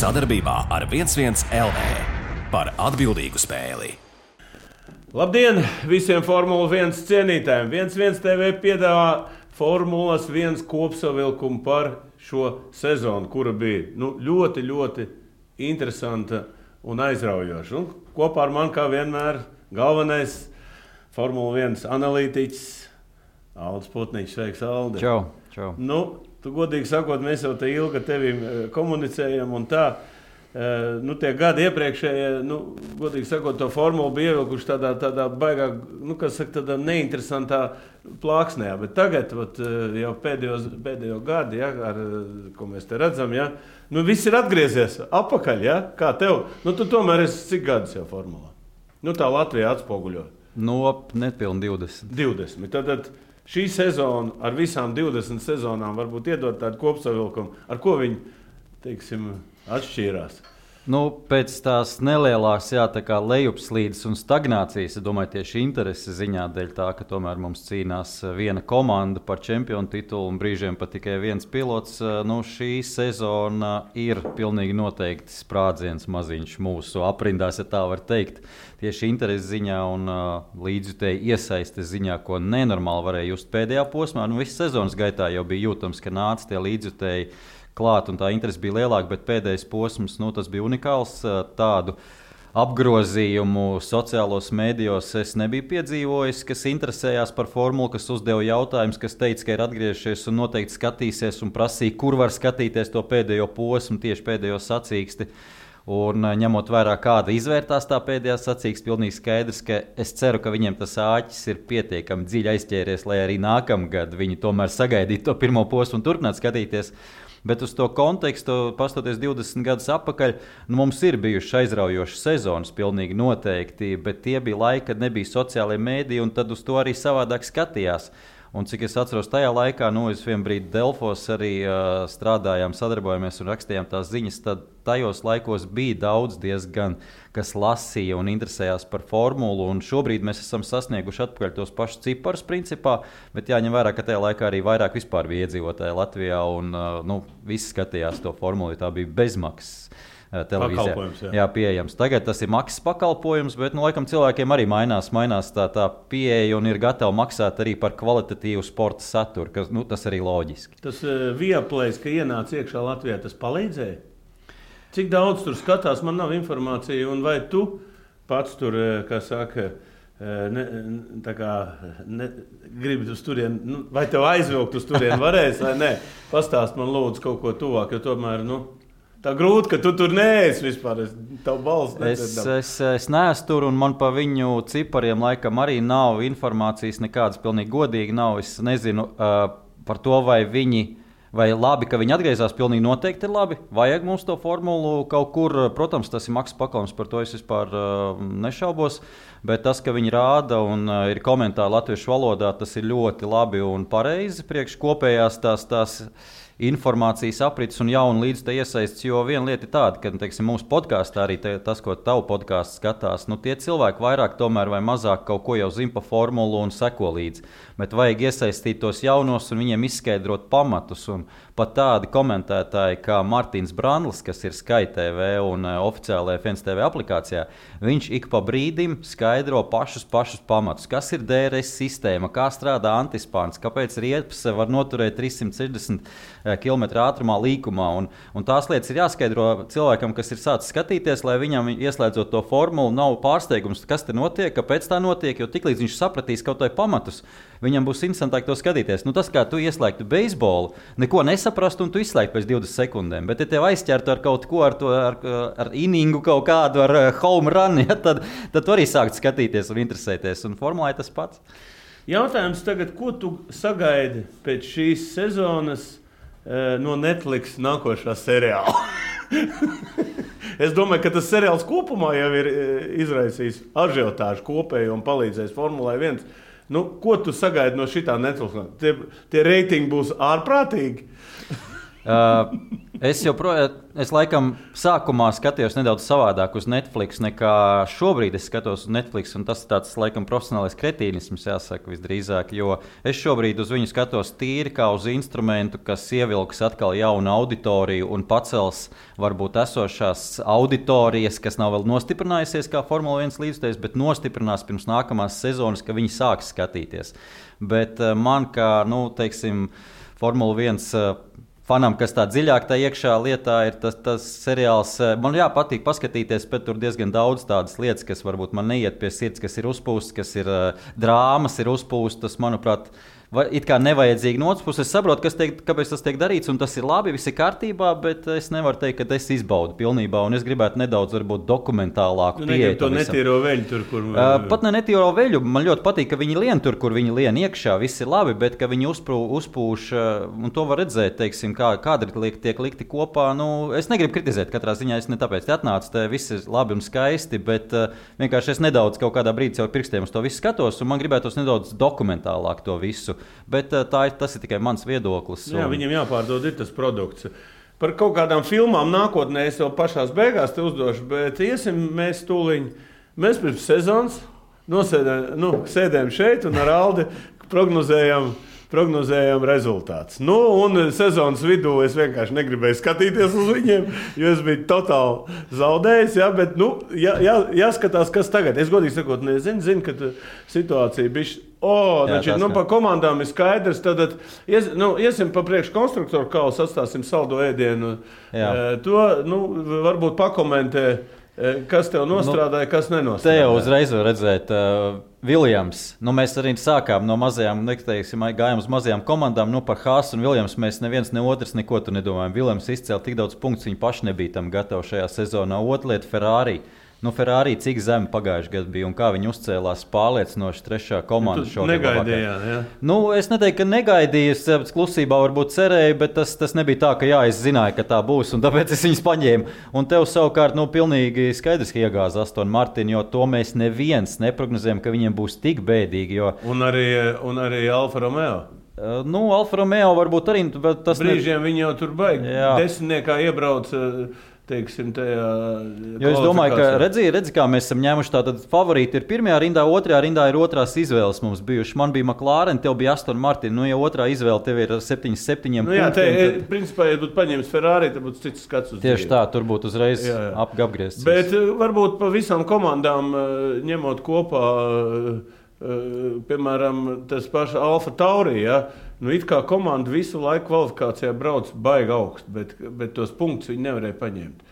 Sadarbībā ar 11 LV par atbildīgu spēli. Labdien visiem Formula 1 cienītājiem! 11 TV piedāvā Formulas 1 kopsavilkumu par šo sezonu, kura bija nu, ļoti, ļoti interesanta un aizraujoša. Un kopā ar mani, kā vienmēr, galvenais Formula 1 analītiķis Aldis Putniņš. Sveiks, Aldi! Čau, čau. Nu, tu godīgi sakot, mēs jau te ilgi tevi komunicējam un tā. Uh, nu, tie gadi iepriekšējie, nu, godīgi sakot, to formulu bija ievilkuši tādā, tādā baigā, nu, kas saka, tādā neinteresantā plāksnē. Bet tagad, vat, jau pēdējos, pēdējo gadu, ja, ar, ko mēs te redzam, ja, nu, viss ir atgriezies atpakaļ. Ja, kā tev? Nu, tu tomēr esi cik gadus jau formulā? Nu, tā Latvija atspoguļo. No nepilnīgi 20. 20. Tad, tad šī sezona ar visām 20 sezonām varbūt iedod tādu kopsavilkumu, ar ko viņi, teiksim, atšķīrās. Nu, pēc tās nelielās jā, tā lejupslīdes un stagnācijas, es domāju, tieši intereses ziņā, dēļ tā, ka tomēr mums cīnās viena komanda par čempionu titulu un brīžiem pat tikai viens pilots. Nu, šī sezona ir pilnīgi noteikti sprādziens maziņš mūsu aprindās, ja tā var teikt. Tieši intereses ziņā un uh, līdzjutēji iesaistes ziņā, ko nenormāli varēja just pēdējā posmā. Nu, Visas sezonas gaitā jau bija jūtams, ka nāca tie līdzjutēji klāt, un tā interese bija lielāka, bet pēdējais posms nu, bija unikāls. Tādu apgrozījumu sociālos mēdījos es nebiju piedzīvojis, kas interesējās par formulu, kas uzdeva jautājumus, kas teica, ka ir atgriežies un noteikti skatīsies un prasīja, kur var skatīties to pēdējo posmu, tieši pēdējo sacīksti. Un ņemot vērā, kāda izvērtās tā pēdējā sacīksts, pilnīgi skaidrs, ka es ceru, ka viņiem tas āķis ir pietiekami dziļi aizķēries, lai arī nākamgad viņi tomēr sagaidītu to pirmo posmu un turpinātu skatīties. Bet uz to kontekstu, pastoties 20 gadus atpakaļ, nu, mums ir bijušas aizraujošas sezonas, pilnīgi noteikti, bet tie bija laiki, kad nebija sociālajie mēdīji, un tad uz to arī savādāk skatījās. Un cik es atceros, tajā laikā, nu, es vienā brīdī Delfos arī uh, strādājām, sadarbojamies un rakstījām tās ziņas. Tad tajos laikos bija daudz diezgan, kas lasīja un interesējās par formulu. Šobrīd mēs esam sasnieguši atpakaļ tos pašus ciparus, principā, bet jāņem vērā, ka tajā laikā arī vairāk vispār bija iedzīvotāji Latvijā un uh, nu, visi skatījās to formulu, tā bija bezmaksas televīzijā. Jā. jā, pieejams. Tagad tas ir maksas pakalpojums, bet nu, laikam cilvēkiem arī mainās, mainās tā, tā pieeja un ir gatavi maksāt arī par kvalitatīvu sporta saturu. Kas, nu, tas arī loģiski. Tas uh, vieplēs, ka ienāca iekšā Latvijā, tas palīdzēja. Cik daudz tur skatās, man nav informācija, un vai tu pats tur, kā saka, ne, kā, ne, gribi uz turieni, nu, vai tev aizvilkt uz turieni varēs, vai nē? Pastāst man lūdzu kaut ko tuvāk, jo tomēr, nu, Tā grūti, ka tu tur neesi vispār. Es, es, es, es neesmu tur, un man par viņu cipariem laikam arī nav informācijas nekādas. Pilnīgi godīgi nav. Es nezinu uh, par to, vai viņi. Vai labi, ka viņi atgriezās? Pilnīgi noteikti ir labi. Vajag mums to formulu kaut kur. Protams, tas ir maksas pakalpojums, par to es vispār uh, nešaubos. Bet tas, ka viņi rāda un uh, ir komentāri latviešu valodā, tas ir ļoti labi un pareizi priekš kopējās tās. tās informācijas aprits un jaunu līdzekļu iesaists. Jo viena lieta ir tāda, ka teiksim, mūsu podkāstā arī te, tas, ko tavu podkāstu skatās, nu, tie cilvēki vairāk vai mazāk kaut ko jau zina pa formulu un seko līdzi. Bet vajag iesaistīt tos jaunos un viņiem izskaidrot pamatus. Un pat tādi komentētāji kā Mārtiņš Brānlis, kas ir SkyTV un uh, oficiālajā FNSTV aplikācijā, viņš ik pa brīdim skaidro pašus, pašus pamatus. Kas ir DRS sistēma, kā strādā antispāns, kāpēc riepas var noturēt 360 km ātrumā līkumā. Un, un tās lietas ir jāskaidro cilvēkam, kas ir sācis skatīties, lai viņam ieslēdzot to formulu, nav pārsteigums, kas te notiek, kāpēc tā notiek, jo tiklīdz viņš sapratīs kaut vai pamatus, viņam būs interesantāk to skatīties. Nu, tas, kā tu ieslēgtu beisbolu, neko nesaprastu, un tu izslēgtu pēc 20 sekundēm. Bet, ja tev aizķertu ar kaut ko, ar, to, ar, ar inningu kaut kādu, ar uh, home run, ja, tad, tad tu arī sāktu skatīties un interesēties. Un formulē tas pats. Jautājums tagad, ko tu sagaidi pēc šīs sezonas uh, no Netflix nākošā seriāla? es domāju, ka tas seriāls kopumā jau ir uh, izraisījis ažiotāžu kopēju un palīdzējis Formulē 1. Nu, ko tu sagaidi no šī Netflix? Tie, tie reitingi būs ārprātīgi. Uh, es joprojām, es laikam, sākumā skatījos nedaudz savādāk uz Netflix nekā šobrīd es skatos uz Netflix. Tas ir tāds, laikam, profesionālais kretīnisms, jāsaka, visdrīzāk. Jo es šobrīd uz viņu skatos tīri kā uz instrumentu, kas ievilks atkal jaunu auditoriju un pacels varbūt esošās auditorijas, kas nav vēl nostiprinājusies kā Formula 1 līdzekļs, bet nostiprinās pirms nākamās sezonas, ka viņi sāks skatīties. Bet uh, man, kā, nu, teiksim, Formula 1 uh, fanam, kas tā dziļāk tā iekšā lietā ir tas, tas seriāls. Eh, man jā, patīk paskatīties, bet tur diezgan daudz tādas lietas, kas varbūt man neiet pie sirds, kas ir uzpūstas, kas ir uh, drāmas, ir uzpūstas. Manuprāt, uh, it kā nevajadzīgi no otras puses. Es saprotu, tiek, kāpēc tas tiek darīts, un tas ir labi, viss ir kārtībā, bet es nevaru teikt, ka es izbaudu pilnībā, un es gribētu nedaudz varbūt dokumentālāku nu, pieeju. To netīro veļu tur, kur. Uh, pat ne netīro veļu, man ļoti patīk, ka viņi lien tur, kur viņi lien iekšā, viss ir labi, bet viņi uzprū, uzpūš, un to var redzēt, teiksim, kā kadri liek, tiek likti kopā. Nu, es negribu kritizēt, katrā ziņā es ne tāpēc te atnācu, te viss ir labi un skaisti, bet uh, vienkārši es nedaudz kaut kādā brīdī jau pirkstiem uz to visu skatos, un man gribētos nedaudz dokumentālāk to visu. Bet eh, tā, tas ir tikai mans viedoklis. Un... Jā, viņam jāpārdod tas produkts. Par kaut kādām filmām nākotnē es jau pašā beigās te uzdošu, bet iesim mēs tūlīt. Mēs pirms sezonas nosēdējām, nu, sēdējām šeit un ar Aldi prognozējām prognozējām rezultātus. Nu, un sezonas vidū es vienkārši negribēju skatīties uz viņiem, jo es biju totāli zaudējis. Ja, bet, nu, jā, jā, jāskatās, kas tagad. Es godīgi sakot, nezinu, zinu, ka situācija bija. O, znači, nu, par komandām ir skaidrs. Tad ies, nu, iesim pa priekšu konstruktoru kausu, atstāsim saldo ēdienu. Jā. E, to nu, varbūt pakomentē. Kas tev nostrādāja, nu, kas nenostrādāja? Te jau uzreiz var redzēt, uh, Viljams. Nu, mēs arī sākām no mazajām, neteiksim, gājām uz mazajām komandām. Nu, par Hāzu un Viljams mēs neviens ne otrs neko nedomājam. Viljams izcēla tik daudz punktu, viņi paši nebija tam gatavi šajā sezonā. Otra lieta - Ferrari. Uh, Nu, Ferrari cik zemi pagājušajā gadā bija un kā viņi uzcēlās pārliecinoši trešā komanda ja negaidījāt, ja? nu, es neteiktu, ka negaidīju, es klusībā varbūt cerēju, bet tas, tas nebija tā, ka jā, es zināju, ka tā būs, un tāpēc es viņus paņēmu. Un tev savukārt, nu, pilnīgi skaidrs, ka iegāza Aston Martin, jo to mēs neviens neprognozējam, ka viņiem būs tik bēdīgi. Jo... Un arī, un arī Alfa Romeo. Uh, nu, Alfa Romeo varbūt arī tas brīžiem ne... viņi jau tur baigi. Desmitniekā iebrauc. Uh, teiksim, tajā. Jo es domāju, ka redziet, redzi, kā mēs esam ņēmuši tādu favorītu. Ir pirmajā rindā, otrajā rindā ir otrās izvēles mums bijušas. Man bija McLaren, tev bija Aston Martin. Nu, ja otrā izvēle tev ir ar 7, 7 nu, jā, te, tad... principā, ja būtu paņēmis Ferrari, tad būtu cits skats Tieši dzīvi. tā, tur būtu uzreiz ap, apgriezts. Bet eh, varbūt pa visām komandām eh, ņemot kopā, eh, piemēram, tas pašs Alfa Taurija. Nu, it kā komanda visu laiku kvalifikācijā brauc baigi augstu, bet, bet tos punktus viņi nevarēja paņemt.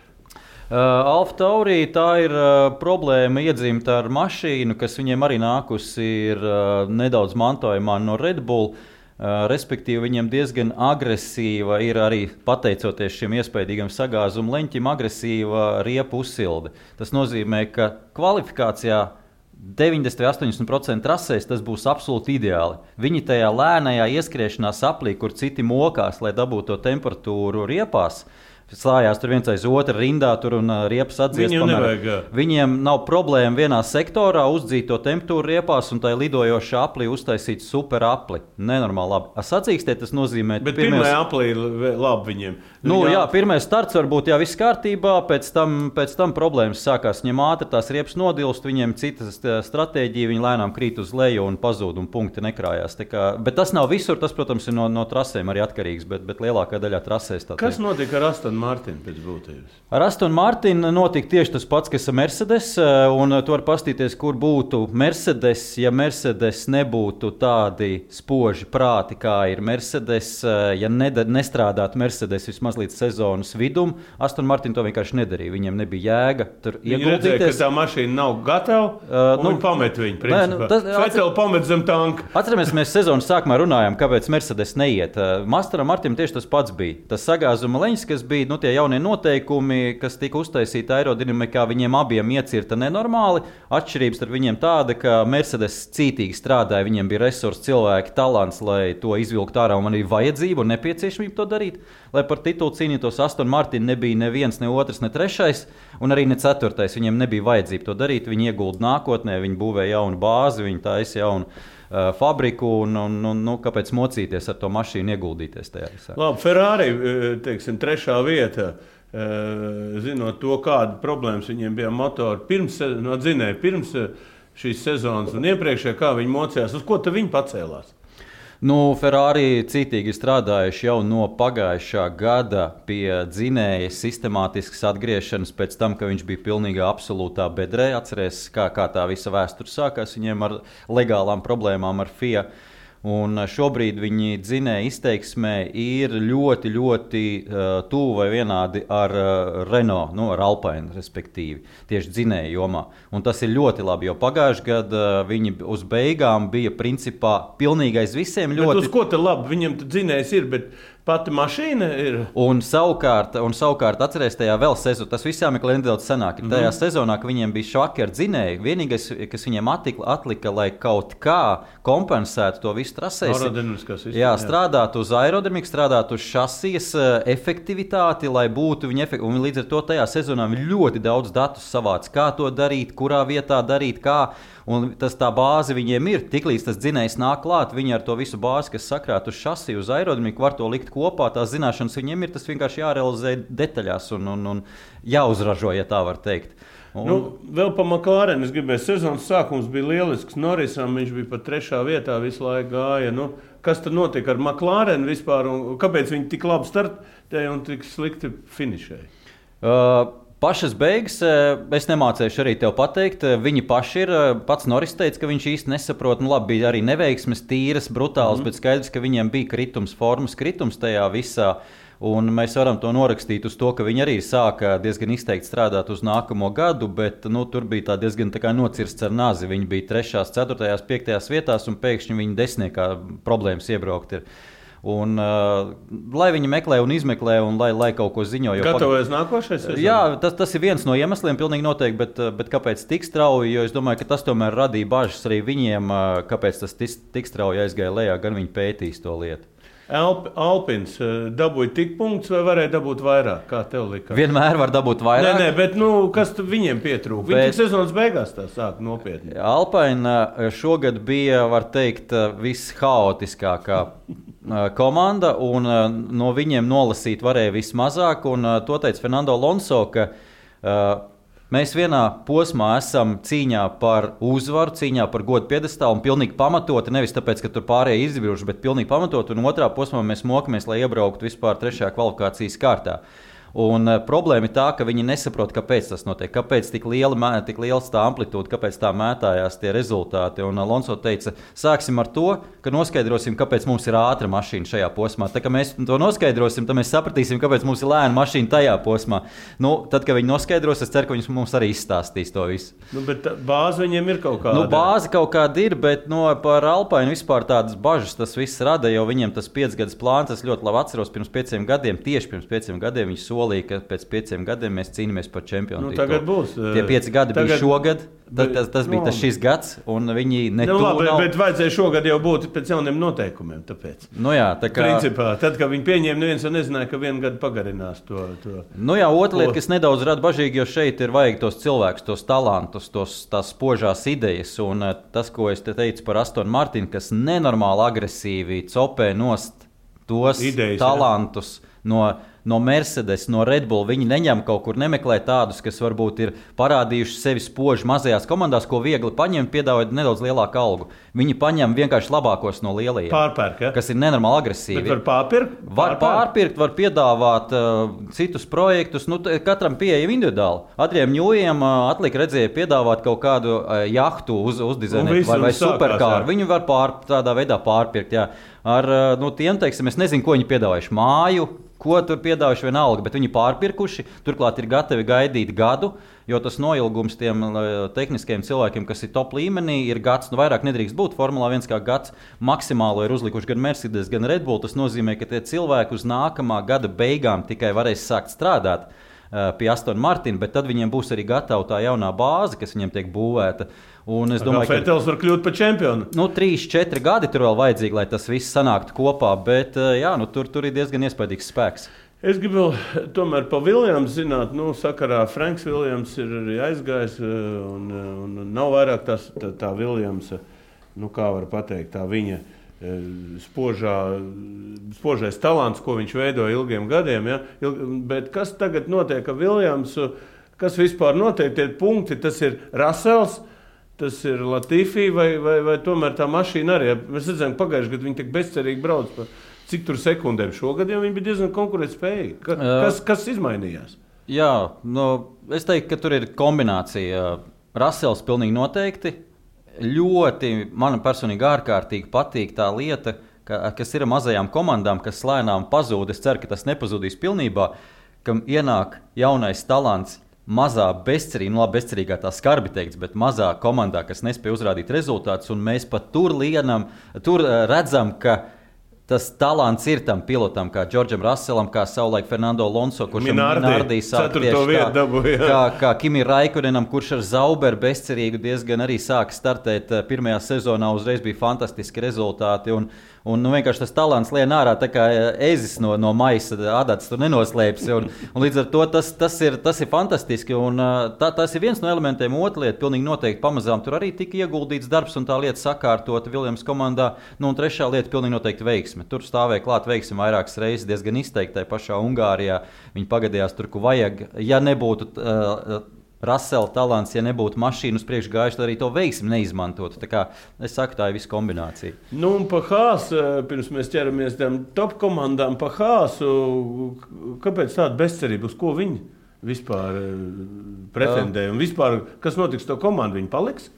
Uh, Alfa Taurī tā ir uh, problēma iedzimta ar mašīnu, kas viņiem arī nākusi ir, uh, nedaudz mantojumā no Red Bull. Uh, respektīvi, viņiem diezgan agresīva ir arī pateicoties šim iespaidīgam sagāzuma leņķim, agresīva riepu uzsilde. Tas nozīmē, ka kvalifikācijā 90 vai 80% trasēs tas būs absolūti ideāli. Viņi tajā lēnajā ieskriešanā aplī, kur citi mokās, lai dabūtu to temperatūru riepās, uh, Slājās tur viens aiz otra rindā, tur un riepas atzīst. Viņiem, nevajag. Viņiem nav problēma vienā sektorā uzdzīt to temperatūru riepās un tai lidojošā aplī uztaisīt super apli. Nenormāli labi. Sacīkstē tas nozīmē, ka pirmais... aplī ir labi viņiem. Nu, jā, pirmais starts varbūt jau viss kārtībā, pēc tam, pēc tam problēmas sākās. Viņiem ātri tās riepas nodilst, viņiem citas stratēģija, viņi lēnām krīt uz leju un pazūd un punkti nekrājās. Kā, bet tas nav visur, tas, protams, ir no, no trasēm arī atkarīgs, bet, bet lielākā daļā trasēs. Kas notika ar Astonu? Martinu pēc būtības? Ar Astonu Martinu notika tieši tas pats, kas ar Mercedes. Eh, un tu vari paskatīties, kur būtu Mercedes, ja Mercedes nebūtu tādi spoži prāti, kā ir Mercedes. Eh, ja nestrādātu Mercedes vismaz līdz sezonas vidum, Astonu Martinu to vienkārši nedarīja. Viņam nebija jēga tur ieguldīties. Tā mašīna nav gatava. Uh, nu, viņi pamet viņu. Nē, nu, tas ir pamet zem tanka. Atceramies, mēs sezonas sākumā runājām, kāpēc Mercedes neiet. Masteram Martinam tieši tas pats bija. Tas sagāzuma leņķis, kas bija nu, tie jaunie noteikumi, kas tika uztaisīti aerodinamikā, viņiem abiem iecirta nenormāli. Atšķirības starp viņiem tāda, ka Mercedes cītīgi strādāja, viņiem bija resursi, cilvēki, talants, lai to izvilktu ārā, un man bija vajadzība un nepieciešamība to darīt. Lai par titulu cīnītos Aston Martin, nebija neviens, ne otrs, ne trešais, un arī ne ceturtais. Viņiem nebija vajadzība to darīt. Viņi iegulda nākotnē, viņi būvēja jaunu bāzi, viņi taisa jaunu uh, fabriku un, un, un nu, kāpēc mocīties ar to mašīnu, ieguldīties tajā visā. Labi, Ferrari, teiksim, trešā vieta. Zinot to, kāda problēmas viņiem bija motori pirms, no dzinēja pirms šīs sezonas un iepriekšējā, kā viņi mocījās, uz ko viņi pacēlās? Nu, Ferrari citīgi strādājuši jau no pagājušā gada pie dzinēja sistemātiskas atgriešanas pēc tam, ka viņš bija pilnīgi absolūtā bedrē. Atcerieties, kā, kā tā visa vēsture sākās viņiem ar legālām problēmām ar FIA. Un šobrīd viņi dzinēja izteiksmē ir ļoti, ļoti uh, tuvu vai vienādi ar uh, Renault, nu, ar Alpine, respektīvi, tieši dzinēja jomā. Un tas ir ļoti labi, jo pagājušajā gadā uh, viņi uz beigām bija principā pilnīgais visiem ļoti. Bet uz ko te labi? Viņam dzinējs ir, bet Pati mašīna ir. Un savukārt, un savukārt atcerieties, tajā vēl sezonā, tas viss jāmeklē nedaudz senāk. Mm -hmm. Tajā sezonā, kad viņiem bija švaki ar dzinēju, vienīgais, kas viņiem atlika, atlika, lai kaut kā kompensētu to visu trasēs, jā, strādāt uz aerodinamiku, strādāt uz šasijas eh, efektivitāti, lai būtu viņa efektivitāte. Un līdz ar to tajā sezonā viņi ļoti daudz datus savāc, kā to darīt, kurā vietā darīt, kā. Un tas tā bāze viņiem ir. Tiklīdz tas dzinējs nāk klāt, viņi ar to visu bāzi, kas sakrāta uz šasiju, uz aerodinamiku, var to likt kopā. Tās zināšanas viņiem ir. Tas vienkārši jārealizē detaļās un, un, un jāuzražo, ja tā var teikt. Un... Nu, vēl par McLārenu. Es gribēju, sezonas sākums bija lielisks. Norisam viņš bija pat trešā vietā visu laiku gāja. Nu, kas tad notika ar McLārenu vispār? Kāpēc viņi tik labi startēja un tik slikti finišēja? Uh, Pašas beigas eh, es nemācīšu arī tev pateikt. Eh, viņi paši ir. Eh, pats Noris teica, ka viņš īsti nesaprot. Nu, labi, bija arī neveiksmes, tīras, brutāls, mm -hmm. bet skaidrs, ka viņiem bija kritums, formas kritums tajā visā. Un mēs varam to norakstīt uz to, ka viņi arī sāka diezgan izteikti strādāt uz nākamo gadu, bet nu, tur bija diezgan nocirsts ar nāzi. Viņi bija 3, 4, 5 vietās, un pēkšņi viņi desmitniekā problēmas iebraukt. Ir. Un, uh, lai viņi meklē un izmeklē, un lai, lai kaut ko ziņo. Gatavojas nākošais? Jā, tas, tas ir viens no iemesliem, pilnīgi noteikti. Bet, uh, bet kāpēc tik strauji? Jo es domāju, ka tas tomēr radīja bažas arī viņiem, uh, kāpēc tas tik strauji aizgāja lejā, gan viņi pētīs to lietu. Alp, Alpins uh, dabūja tik punktus, vai varēja dabūt vairāk? Kā tev liekas? Vienmēr var dabūt vairāk. Nē, nē bet nu, kas viņiem pietrūka? Bet... Viņi sezonas beigās tā sāk nopietni. Alpina šogad bija, var teikt, vishaotiskākā komanda, un no viņiem nolasīt varēja vismazāk. To teica Fernando Lonso, ka mēs vienā posmā esam cīņā par uzvaru, cīņā par godu piedestālu un pilnīgi pamatoti. Nevis tāpēc, ka tur pārējie izbrauc, bet pilnīgi pamatoti. Un otrā posmā mēs mokamies, lai iebrauktu vispār trešajā kvalifikācijas kārtā. Un, uh, problēma ir tā, ka viņi nesaprot, kāpēc tas notiek, kāpēc tik liela, tik liela tā amplitūda, kāpēc tā mētājās tie rezultāti. Un Alonso teica, sāksim ar to, ka noskaidrosim, kāpēc mums ir ātra mašīna šajā posmā. Tad, kad mēs to noskaidrosim, tad mēs sapratīsim, kāpēc mums ir lēna mašīna tajā posmā. Nu, tad, kad viņi noskaidros, es ceru, ka viņi mums arī izstāstīs to visu. Nu, bet bāze viņiem ir kaut kāda. Nu, bāze kaut kāda ir, bet no, par Alpainu vispār tādas bažas tas viss rada, jo viņiem tas piecgadus plāns, es ļoti labi atceros, pirms pieciem gadiem, tieši pirms pieciem gadiem viņi solīja, ka pēc pieciem gadiem mēs cīnāmies par čempionu. Nu, tagad būs. Tie pieci gadi tagad, bija šogad. Tas, tas, tas bija tas šis gads, un viņi netuvu. Nu, labi, nav... Bet vajadzēja šogad jau būt pēc jauniem noteikumiem. Tāpēc. Nu jā, tā kā. Principā, tad, kad viņi pieņēma, neviens jau nezināja, ka vienu gadu pagarinās to. to. Nu jā, otra lieta, kas nedaudz rada bažīgi, jo šeit ir vajag tos cilvēkus, tos talantus, tos, tās spožās idejas. Un eh, tas, ko es te teicu par Astonu Martinu, kas nenormāli agresīvi copē nost tos idejas, talantus. Jā. No, no Mercedes, no Red Bull. Viņi neņem kaut kur, nemeklē tādus, kas varbūt ir parādījuši sevi spoži mazajās komandās, ko viegli paņemt, piedāvājot nedaudz lielāku algu. Viņi paņem vienkārši labākos no lielajiem. Pārpērk, ja? kas ir nenormāli agresīvi. Bet var pārpirkt? Var pārpirkt, var piedāvāt uh, citus projektus. Nu, katram pieejam individuāli. Adriem Ņūjiem uh, atlika redzēja piedāvāt kaut kādu uh, jahtu uz, uzdizainēt vai, vai superkāru. Viņu var pār, tādā veidā pārpirkt. Jā. Ar uh, nu, tiem, teiksim, es nezinu, ko viņi piedāvājuši māju ko tur piedāvājuši vienalga, bet viņi pārpirkuši, turklāt ir gatavi gaidīt gadu, jo tas noilgums tiem tehniskiem cilvēkiem, kas ir top līmenī, ir gads, nu vairāk nedrīkst būt Formulā 1 kā gads. Maksimālo ir uzlikuši gan Mercedes, gan Red Bull. Tas nozīmē, ka tie cilvēki uz nākamā gada beigām tikai varēs sākt strādāt pie Astona Martina, bet tad viņiem būs arī gatava tā jaunā bāze, kas viņiem tiek būvēta. Un es domāju, ka Fetels var kļūt par čempionu. Nu, trīs, četri gadi tur vēl vajadzīgi, lai tas viss sanāktu kopā, bet jā, nu, tur, tur ir diezgan iespaidīgs spēks. Es gribu tomēr par Viljams zināt, nu, sakarā Franks Viljams ir arī aizgājis un, un nav vairāk tās, tā, tā Viljamsa nu, kā var teikt, tā viņa spožā, spožais talants, ko viņš veido ilgiem gadiem. Ja? Bet kas tagad notiek ar Viljamsu? Kas vispār notiek? Tie punkti, tas ir Rasels, tas ir Latvija, vai, vai, vai tomēr tā mašīna arī. Mēs redzējām, pagājušajā gadā viņi tik bezcerīgi brauc. Pa, cik tur sekundēm šogad jau viņi bija diezgan konkurētspējīgi. Ka, kas, kas izmainījās? Jā, nu, es teiktu, ka tur ir kombinācija. Rasels pilnīgi noteikti. Ļoti man personīgi ārkārtīgi patīk tā lieta, ka, kas ir mazajām komandām, kas lēnām pazūd. Es ceru, ka tas nepazudīs pilnībā, kam ienāk jaunais talants mazā bezcerīgā, nu, labi, bezcerīgā tā skarbi teikts, bet mazā komandā, kas nespēja uzrādīt rezultātus, un mēs pat tur lienam, tur uh, redzam, ka tas talants ir tam pilotam, kā Džordžam Russellam, kā savulaik Fernando Lonso, kurš Minardī sāk tieši vietu dabūja. Kā, kā Kimi Raikunenam, kurš ar Zauberu bezcerīgu diezgan arī sāka startēt eh, pirmajā sezonā, uzreiz bija fantastiski rezultāti. Un, Un nu, vienkārši tas talants lien ārā, tā kā ezis no, no maisa adats tur nenoslēpjas. Un, un līdz ar to tas, tas, ir, tas ir fantastiski. Un, tā, tas ir viens no elementiem. Otra lieta, pilnīgi noteikti pamazām tur arī tika ieguldīts darbs un tā lieta sakārtota Viljams komandā. Nu, un trešā lieta, pilnīgi noteikti veiksme. Tur stāvēja klāt veiksme vairākas reizes, diezgan izteiktai pašā Ungārijā. Viņi pagadījās tur, kur vajag. Ja nebūtu uh, Rasela talants, ja nebūtu mašīnas priekšgājuši, tad arī to veiksmi neizmantotu. Es saku, tā ir visa kombinācija. Nu, un par Hāzu, eh, pirms mēs ķeramies pie top komandām, par Hāzu, kāpēc tāda bezcerība, uz ko viņi vispār eh, pretendē? Un vispār, kas notiks ar to komandu? Viņi paliks?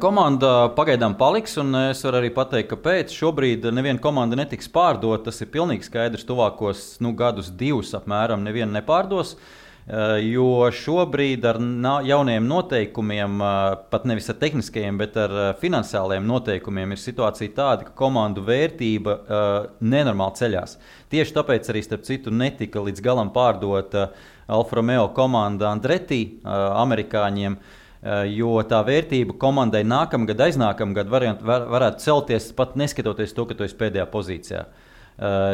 Komanda pagaidām paliks, un es varu arī pateikt, kāpēc. Šobrīd neviena komanda netiks pārdota. Tas ir pilnīgi skaidrs. Tuvākos nu, gadus, divus apmēram, neviena nepārdos. Uh, Eh, jo šobrīd ar jauniem noteikumiem, eh, pat nevis ar tehniskajiem, bet ar eh, finansiāliem noteikumiem, ir situācija tāda, ka komandu vērtība nenormāli ceļās. Tieši tāpēc arī, starp citu, netika līdz galam pārdota Alfa Romeo komanda Andreti amerikāņiem. Jo tā vērtība komandai nākamgad, aiznākamgad var, var, varētu celties pat neskatoties to, ka tu esi pēdējā pozīcijā. Uh,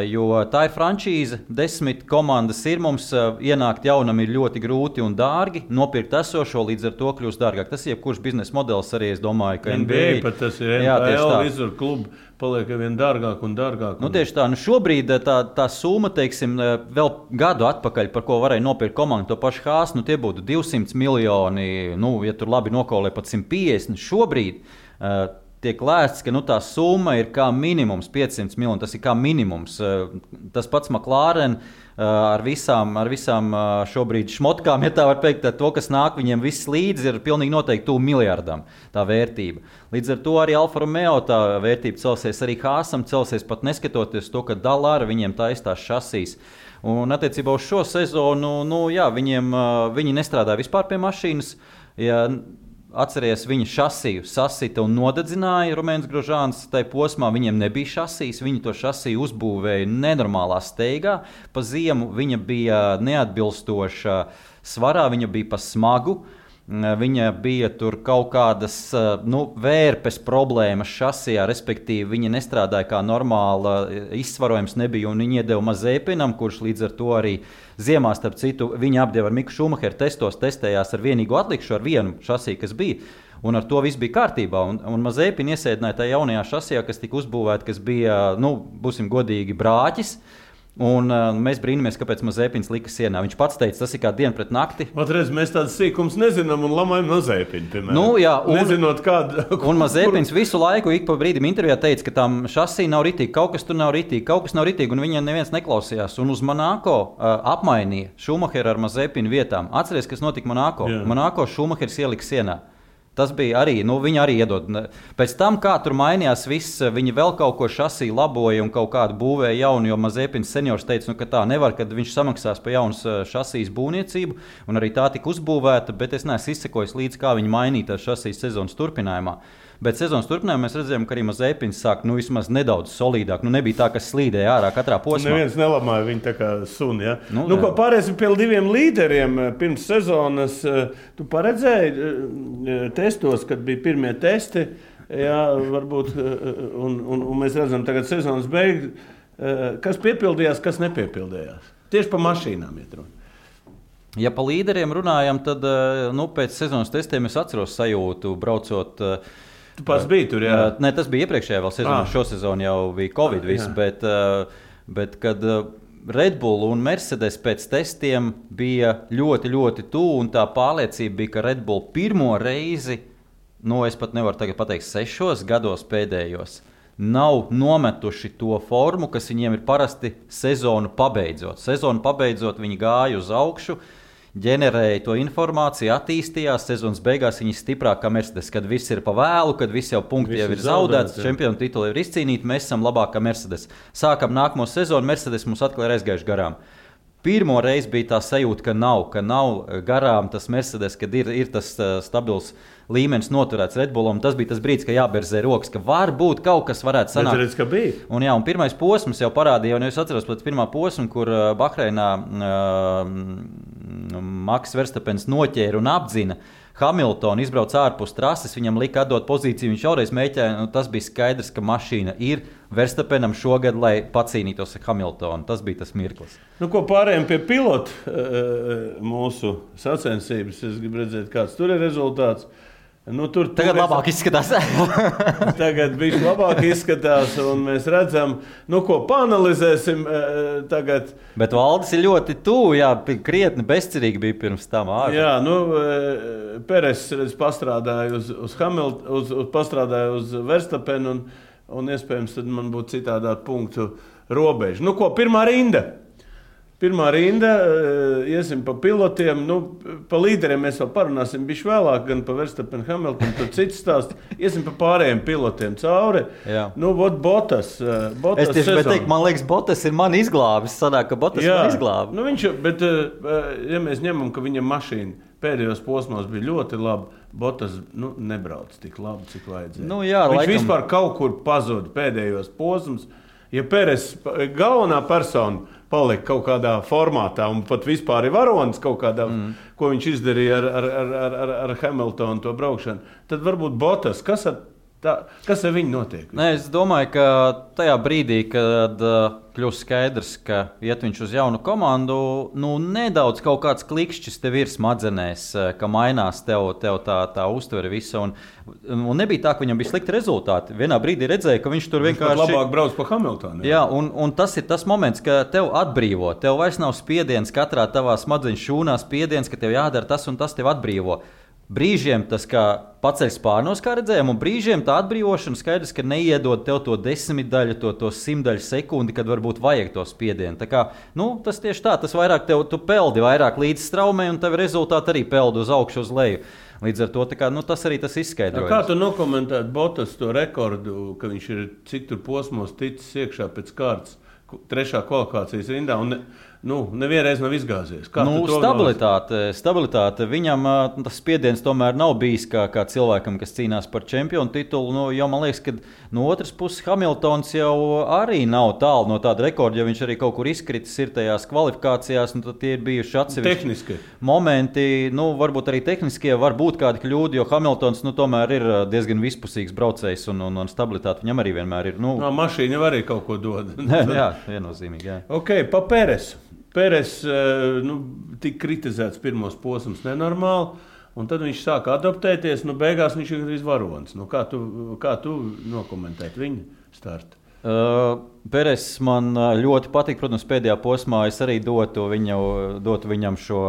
jo tā ir frančīze, desmit komandas ir mums, uh, ienākt jaunam ir ļoti grūti un dārgi. Nopirkt esošo līdz ar to kļūst dārgāk. Tas ir jebkurš biznesa modelis arī. Es domāju, ka NBA, NBA pat tas ir NHL visur klubu. Paliek ar vien dārgāk un dārgāk. Un... Nu, tieši tā, nu šobrīd tā, tā summa, teiksim, vēl gadu atpakaļ, par ko varēja nopirkt komandu, to pašu hāstu, nu, tie būtu 200 miljoni, nu, ja tur labi nokaulē pat 150. Šobrīd uh, tiek lēsts, ka nu, tā summa ir kā minimums 500 miljoni. Tas ir kā minimums. Eh, tas pats McLaren eh, ar visām, ar visām eh, šobrīd šmotkām, ja tā var teikt, to, kas nāk viņiem viss līdzi, ir pilnīgi noteikti tuvu miljardam tā vērtība. Līdz ar to arī Alfa Romeo tā vērtība celsies, arī Hāzam celsies pat neskatoties to, ka Dalāra viņiem taisās šasīs. Un attiecībā uz šo sezonu, nu, jā, viņiem, viņi nestrādā vispār pie mašīnas. Ja Atcerieties, viņa šasiju sasita un nodedzināja Rumēns Grožāns. Tajā posmā viņiem nebija šasijas, viņi to šasiju uzbūvēja nenormālā steigā. Pa ziemu viņa bija neatbilstoša svarā, viņa bija pa smagu. Uh, Viņa bija tur kaut kādas nu, vērpes problēmas šasijā, respektīvi, viņa nestrādāja kā normāla, izsvarojums nebija, un viņa iedeva mazēpinam, kurš līdz ar to arī ziemā, starp citu, viņa apdeva ar Miku Šumacheru testos, testējās ar vienīgu atlikšu, ar vienu šasiju, kas bija. Un ar to viss bija kārtībā. Un, un Mazēpina iesēdināja tajā jaunajā šasijā, kas tika uzbūvēta, kas bija, nu, būsim godīgi, brāķis. Uh, Un, uh, mēs brīnamies, kāpēc Mazepins lika sienā. Viņš pats teica, tas ir kā diena pret nakti. Patreiz mēs tādas sīkumus nezinām un lamājam Mazepinu. Nu, jā, un, Nezinot, kāda. un Mazepins visu laiku, ik pa brīdim intervijā teica, ka tam šasī nav ritīgi, kaut kas tur nav ritīgi, kaut kas nav ritīgi, un viņiem neviens neklausījās. Un uz Monako uh, apmainīja Šumacheru ar Mazepinu vietām. Atcerieties, kas notika Monako. Jā. Monako Šumachers ielika sienā. Tas bija arī, nu, viņi arī iedod. Pēc tam, kā tur mainījās viss, viņi vēl kaut ko šasī laboja un kaut kādu būvēja jaunu, jo Mazepins seniors teica, nu, ka tā nevar, kad viņš samaksās par jaunas eh, šasīs būvniecību, un arī tā tika uzbūvēta, bet es neesmu izsekojis līdzi, kā viņi mainīja tās šasīs sezonas turpinājumā. Bet sezonas turpinājumā mēs redzējām, ka arī Mazepins sāk nu, vismaz nedaudz solidāk. Nu, nebija tā, ka slīdēja ārā katrā posmā. Neviens nelamāja viņu tā kā suni. Ja? Nu, nu, Pāriesim pie diviem līderiem pirms sezonas. Tu paredzēji eh, testos, kad bija pirmie testi. Jā, varbūt, eh, un, un, un mēs redzam, ka sezonas beigas, eh, kas piepildījās, kas nepiepildījās. Tieši par mašīnām iet runa. Ja par līderiem runājam, tad nu, pēc sezonas testiem es atceros sajūtu, braucot uh, Tu pats biji tur, jā. Nē, tas bija iepriekšējā vēl sezonā. Ah. Šo sezonu jau bija Covid. Ah, Viss, jā. bet, uh, bet kad uh, Red Bull un Mercedes pēc testiem bija ļoti, ļoti tuvu, un tā pārliecība bija, ka Red Bull pirmo reizi, nu, es pat nevaru pateikt, sešos gados pēdējos. Nav nometuši to formu, kas viņiem ir parasti sezonu pabeidzot. Sezonu pabeidzot, viņi gāja uz augšu, ģenerēja to informāciju, attīstījās. Sezonas beigās viņi ir stiprāki kā Mercedes, kad viss ir pa vēlu, kad viss jau punkti jau ir zaudēts, čempionu tituli ir izcīnīti, mēs esam labākie Mercedes. Sākam nākamo sezonu, Mercedes mums atkal ir aizgājuši garām. Pirmo reizi bija tā sajūta, ka nav, ka nav garām tas Mercedes, kad ir, ir tas uh, stabils līmenis noturēts Red Bullam. Tas bija tas brīdis, kad jāberzē rokas, ka varbūt kaut kas varētu sanākt. redz, ka bija. Un, jā, un pirmais posms jau parādīja, un es atceros pēc pirmā posma, kur uh, Bahreinā uh, Maks Verstapens noķēra un apzina. Hamiltonu izbrauca ārpus trases, viņam lika atdot pozīciju. Viņš šoreiz mēģināja, nu, tas bija skaidrs, ka mašīna ir Verstapenam šogad, lai pacīnītos ar Hamiltonu. Tas bija tas mirklis. Nu, ko pārējiem pie pilota eh, mūsu sacensības, es gribu redzēt, kāds tur ir rezultāts. Nu, tur Tagad tur labāk izskatās. Tagad viņš labāk izskatās, un mēs redzam, nu, ko panelizēsim eh, tagad. Bet Valdis ir ļoti tuvu, jā, krietni bezcerīgi bija pirms tam. ārā. Jā, nu, eh, Peres pastrādāja uz, uz Hamiltonu, uz, uz, pastrādāja uz Verstapenu, un, un iespējams, tad man būtu citādā punktu robeža. Nu, ko, pirmā rinda? Pirmā rinda, eh, iesim pa pilotiem, nu, pa līderiem mēs vēl parunāsim, bišķi vēlāk, gan pa Verstapenu, Hamiltonu, tur cits stāsts. Iesim pa pārējiem pilotiem cauri. Jā. Nu, vot Botas. eh, Botas Es tieši gribēju teikt, man liekas, Botas ir man izglābis. Sanāk, ka Botas Jā, man izglāba. nu viņš, bet, eh, ja mēs ņemam, ka viņam mašīna pēdējos posmos bija ļoti laba, Botas nu, nebrauc tik labi, cik vajadzēja. Nu jā, viņš laikam- vispār kaut kur pazuda pēdējos posmus. Ja Pēres galvenā persona palika kaut kādā formātā, un pat vispār ir varonis kaut kādā, mm. ko viņš izdarīja ar, ar, ar, ar, ar, Hamiltonu to braukšanu, tad varbūt Botas, kas ar, tā, kas ar viņu notiek? Nē, es domāju, ka tajā brīdī, kad uh, kļūst skaidrs, ka iet viņš uz jaunu komandu, nu, nedaudz kaut kāds klikšķis tev ir smadzenēs, uh, ka mainās tev, tev tā, tā uztvere visa. Un, un nebija tā, ka viņam bija slikti rezultāti. Vienā brīdī redzēja, ka viņš tur Viņš vienkārši. labāk brauc pa Hamiltonu. Jā, un, un tas ir tas moments, kad tev atbrīvo. Tev vairs nav spiediens katrā tavā smadzeņu šūnā, spiediens, ka tev jādara tas un tas tev atbrīvo. Brīžiem tas kā paceļ spārnos, kā redzējām, un brīžiem tā atbrīvošana skaidrs, ka neiedod tev to desmitdaļu, to, to simtdaļu sekundi, kad varbūt vajag to spiedienu. Tā kā, nu, tas tieši tā, tas vairāk tev peldi, vairāk līdz straumē, un tev rezultāti arī peld uz augšu, uz leju. Līdz ar to kā, nu, tas arī tas izskaidro. Kā tu nokomentētu Botas to rekordu, ka viņš ir cik tur posmos ticis iekšā pēc kārtas, trešā kvalifikācijas rindā un ne, nu, nevienreiz nav izgāzies? Kā Nu, tu to stabilitāte, stabilitāte. Viņam tas spiediens tomēr nav bijis kā, kā cilvēkam, kas cīnās par čempionu titulu. Nu, jo man liekas, ka no otras puses Hamiltons jau arī nav tālu no tāda rekorda. Ja viņš arī kaut kur izkritis ir tajās kvalifikācijās, nu, tie ir bijuši atsevišķi Tehniski. momenti. Nu, varbūt arī tehniskie var būt kādi kļūdi, jo Hamiltons nu, tomēr ir ā, diezgan vispusīgs braucējs un, un, un stabilitāte viņam arī vienmēr ir. Nu, No, mašīna arī kaut ko dod. jā, viennozīmīgi. Jā. ok, pa Pēres. Eh, nu, tika kritizēts pirmos posmus nenormāli. Un tad viņš sāka adaptēties. Nu, beigās viņš ir arī varonis. Nu, kā, tu, kā tu nokomentētu viņa startu? Uh, Peres man uh, ļoti patīk. Protams, pēdējā posmā es arī dotu, viņu, dotu viņam šo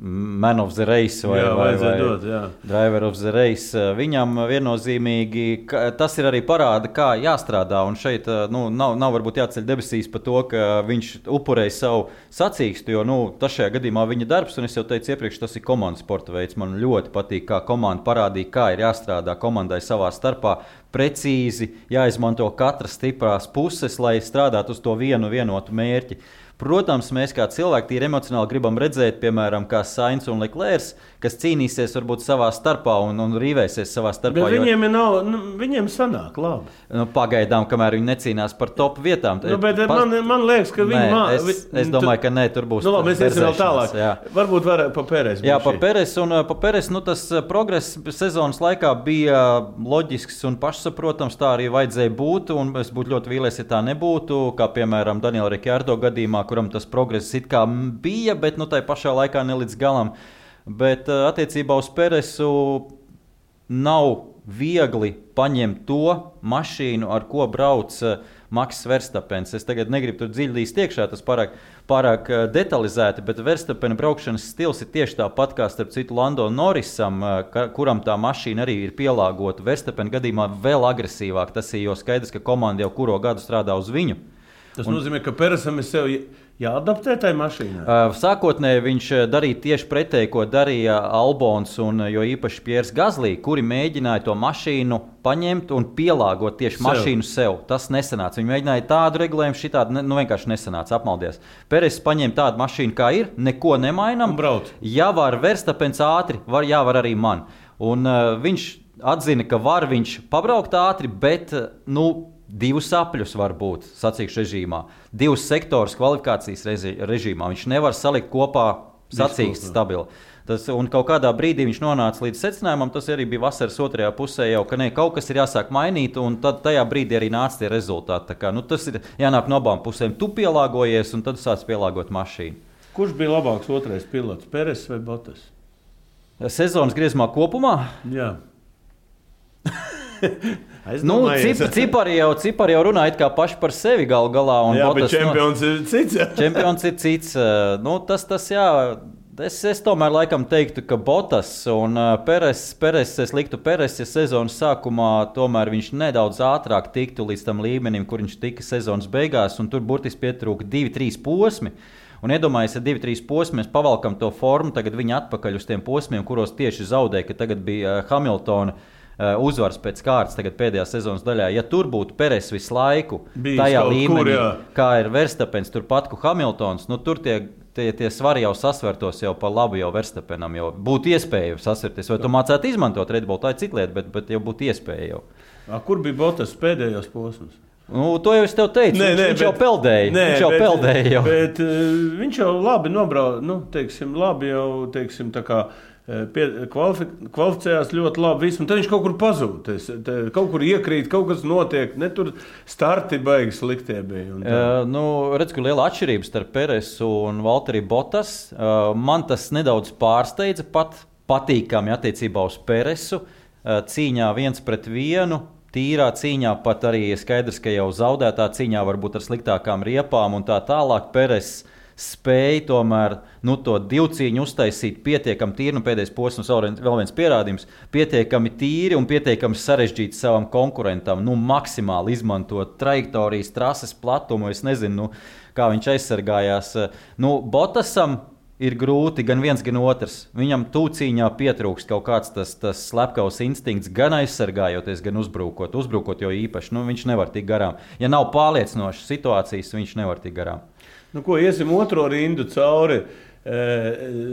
Man of the Race vai, Jā, vai, vai dot. Driver of the Race. Uh, Viņam viennozīmīgi tas ir arī parāda, kā jāstrādā. Un šeit uh, nu, nav, nav varbūt jāceļ debesīs par to, ka viņš upurēja savu sacīkstu, jo nu, tas šajā gadījumā viņa darbs, un es jau teicu iepriekš, tas ir komandas sporta veids. Man ļoti patīk, kā komanda parādīja, kā ir jāstrādā komandai savā starpā. Precīzi jāizmanto katras stiprās puses, lai strādātu uz to vienu vienotu mērķi. Protams, mēs kā cilvēki tīri emocionāli gribam redzēt, piemēram, kā Sainz un Leclerc, kas cīnīsies varbūt savā starpā un, un rīvēsies savā starpā. Bet jo- viņiem ir nav, nu, viņiem sanāk labi. Nu, pagaidām, kamēr viņi necīnās par top vietām. Nu, bet man, man liekas, ka viņi mā- es, es domāju, ka nē, tur būs. Nu, labi, mēs iesim vēl tālāk. jā. Varbūt varētu pa Pēres. Jā, pa Peres, un uh, pa Peres nu, tas progress sezonas laikā bija loģisks un pašsaprotams. Tā arī vajadzēja būt. un Es būtu ļoti vīlies, ja tā nebūtu. Kā piemēram Daniela Rikārdo gadījumā, kuram tas progress it kā bija, bet nu, tai pašā laikā ne līdz galam. Bet uh, attiecībā uz Peresu nav viegli paņemt to mašīnu, ar ko brauc uh, Maks Verstapens. Es tagad negribu tur dziļi līst iekšā, tas pārāk, pārāk uh, detalizēti, bet Verstapena braukšanas stils ir tieši tāpat kā starp citu Lando Norrisam, uh, ka, kuram tā mašīna arī ir pielāgota. Verstapena gadījumā vēl agresīvāk. Tas ir jau skaidrs, ka komanda jau kuro gadu strādā uz viņu. Tas un, nozīmē, ka Peresam ir sev jāadaptē tai mašīnai. Uh, sākotnēji viņš darīja tieši pretēji, ko darīja Albons un jo īpaši Piers Gazlī, kuri mēģināja to mašīnu paņemt un pielāgot tieši sev. mašīnu sev. Tas nesanāca. Viņi mēģināja tādu regulējumu, šī tāda nu, vienkārši nesanāca. Apmaldies. Peres paņēma tādu mašīnu, kā ir, neko nemainām. Ja var Verstapens ātri, var, jā, var arī man. Un uh, viņš atzina, ka var viņš pabraukt ātri, bet nu, divus sapļus var būt sacīkšu režīmā, divus sektorus kvalifikācijas režīmā. Viņš nevar salikt kopā sacīkstu stabili. Tas, un kaut kādā brīdī viņš nonāca līdz secinājumam, tas arī bija vasaras otrajā pusē, jau, ka ne, kaut kas ir jāsāk mainīt, un tad tajā brīdī arī nāca tie rezultāti. Kā, nu, tas ir jānāk no abām pusēm. Tu pielāgojies, un tad sāc pielāgot mašīnu. Kurš bija labāks otrais pilots, Peres vai Botas? Sezonas griezumā kopumā? Jā. nu, cip, cipari, jau, cipari jau runā paši par sevi gal galā. Jā, Botas, bet čempions no, ir cits. Čempions ir cits. Nu, tas, tas, jā, es, es tomēr laikam teiktu, ka Botas un Peres, Peres es liktu Peres, ja sezonas sākumā tomēr viņš nedaudz ātrāk tiktu līdz tam līmenim, kur viņš tika sezonas beigās, un tur burtiski pietrūka divi, trīs posmi. Un iedomājieties, ja divi, trīs posmi mēs pavalkam to formu, tagad viņi atpakaļ uz tiem posmiem, kuros tieši zaudēja, ka tagad bija Hamiltona. Uh, uzvaras pēc kārtas pēdējā sezonas daļā. Ja tur būtu Peres visu laiku Bijis tajā līmenī, kur, jā. kā ir Verstapens, turpat kā Hamiltons, nu, tur tie, tie, tie svari jau sasvertos jau pa labu jau Verstapenam. Jau būtu iespēja sasverties, vai tu mācētu izmantot Redbull, tā ir cita lieta, bet, bet jau būtu iespēja. Jau. A, kur bija Botas pēdējos posms? Nu, to jau es tev teicu. Nē, nē, viņš bet, jau peldēja. Nē, viņš jau bet, peldēja. Jau. Bet, uh, viņš jau labi nobrauca, nu, teiksim, labi jau, teiksim, tā kā Eh, kvalificējās ļoti labi. Visu, tad viņš kaut kur pazūd. Kaut kur iekrīt, kaut kas notiek. Ne tur starti beigas sliktie bija. Uh, nu, redz, ka liela atšķirība starp Peresu un Valteriju Botas. Uh, man tas nedaudz pārsteidza, pat patīkami attiecībā uz Peresu. Uh, cīņā viens pret vienu. Tīrā cīņā pat arī skaidrs, ka jau zaudētā cīņā varbūt ar sliktākām riepām un tā tālāk. Peres spēja tomēr nu, to divcīņu uztaisīt pietiekami tīri. Nu, pēdējais posms, vēl viens pierādījums, pietiekami tīri un pietiekami sarežģīti savam konkurentam. Nu, maksimāli izmantot trajektorijas, trases platumu. Es nezinu, nu, kā viņš aizsargājās. Nu, Botasam ir grūti gan viens, gan otrs. Viņam tūcīņā pietrūkst kaut kāds tas, tas slepkavs instinkts, gan aizsargājoties, gan uzbrukot. Uzbrukot jau īpaši, nu, viņš nevar tikt garām. Ja nav pārliecinošas situācijas, viņš nevar tikt garām. Nu, ko iesim otro rindu cauri?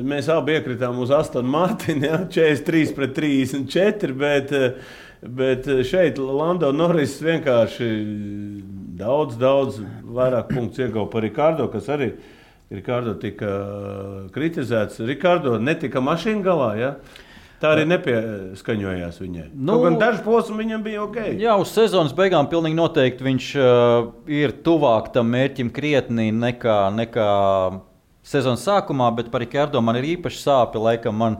Mēs abi iekritām uz Astonu Martinu, ja, 43 pret 34, bet, bet šeit Lando Norris vienkārši daudz, daudz vairāk punktu iegūta par Rikārdo, kas arī Rikārdo tika kritizēts. Rikārdo netika mašīna galā. Ja? Tā arī nepieskaņojās viņai. Nu, Kaut gan dažs posms viņam bija ok. Jā, uz sezonas beigām pilnīgi noteikti viņš uh, ir tuvāk tam mērķim krietni nekā, nekā sezonas sākumā, bet par Rikārdo man ir īpaši sāpes. Laikam man,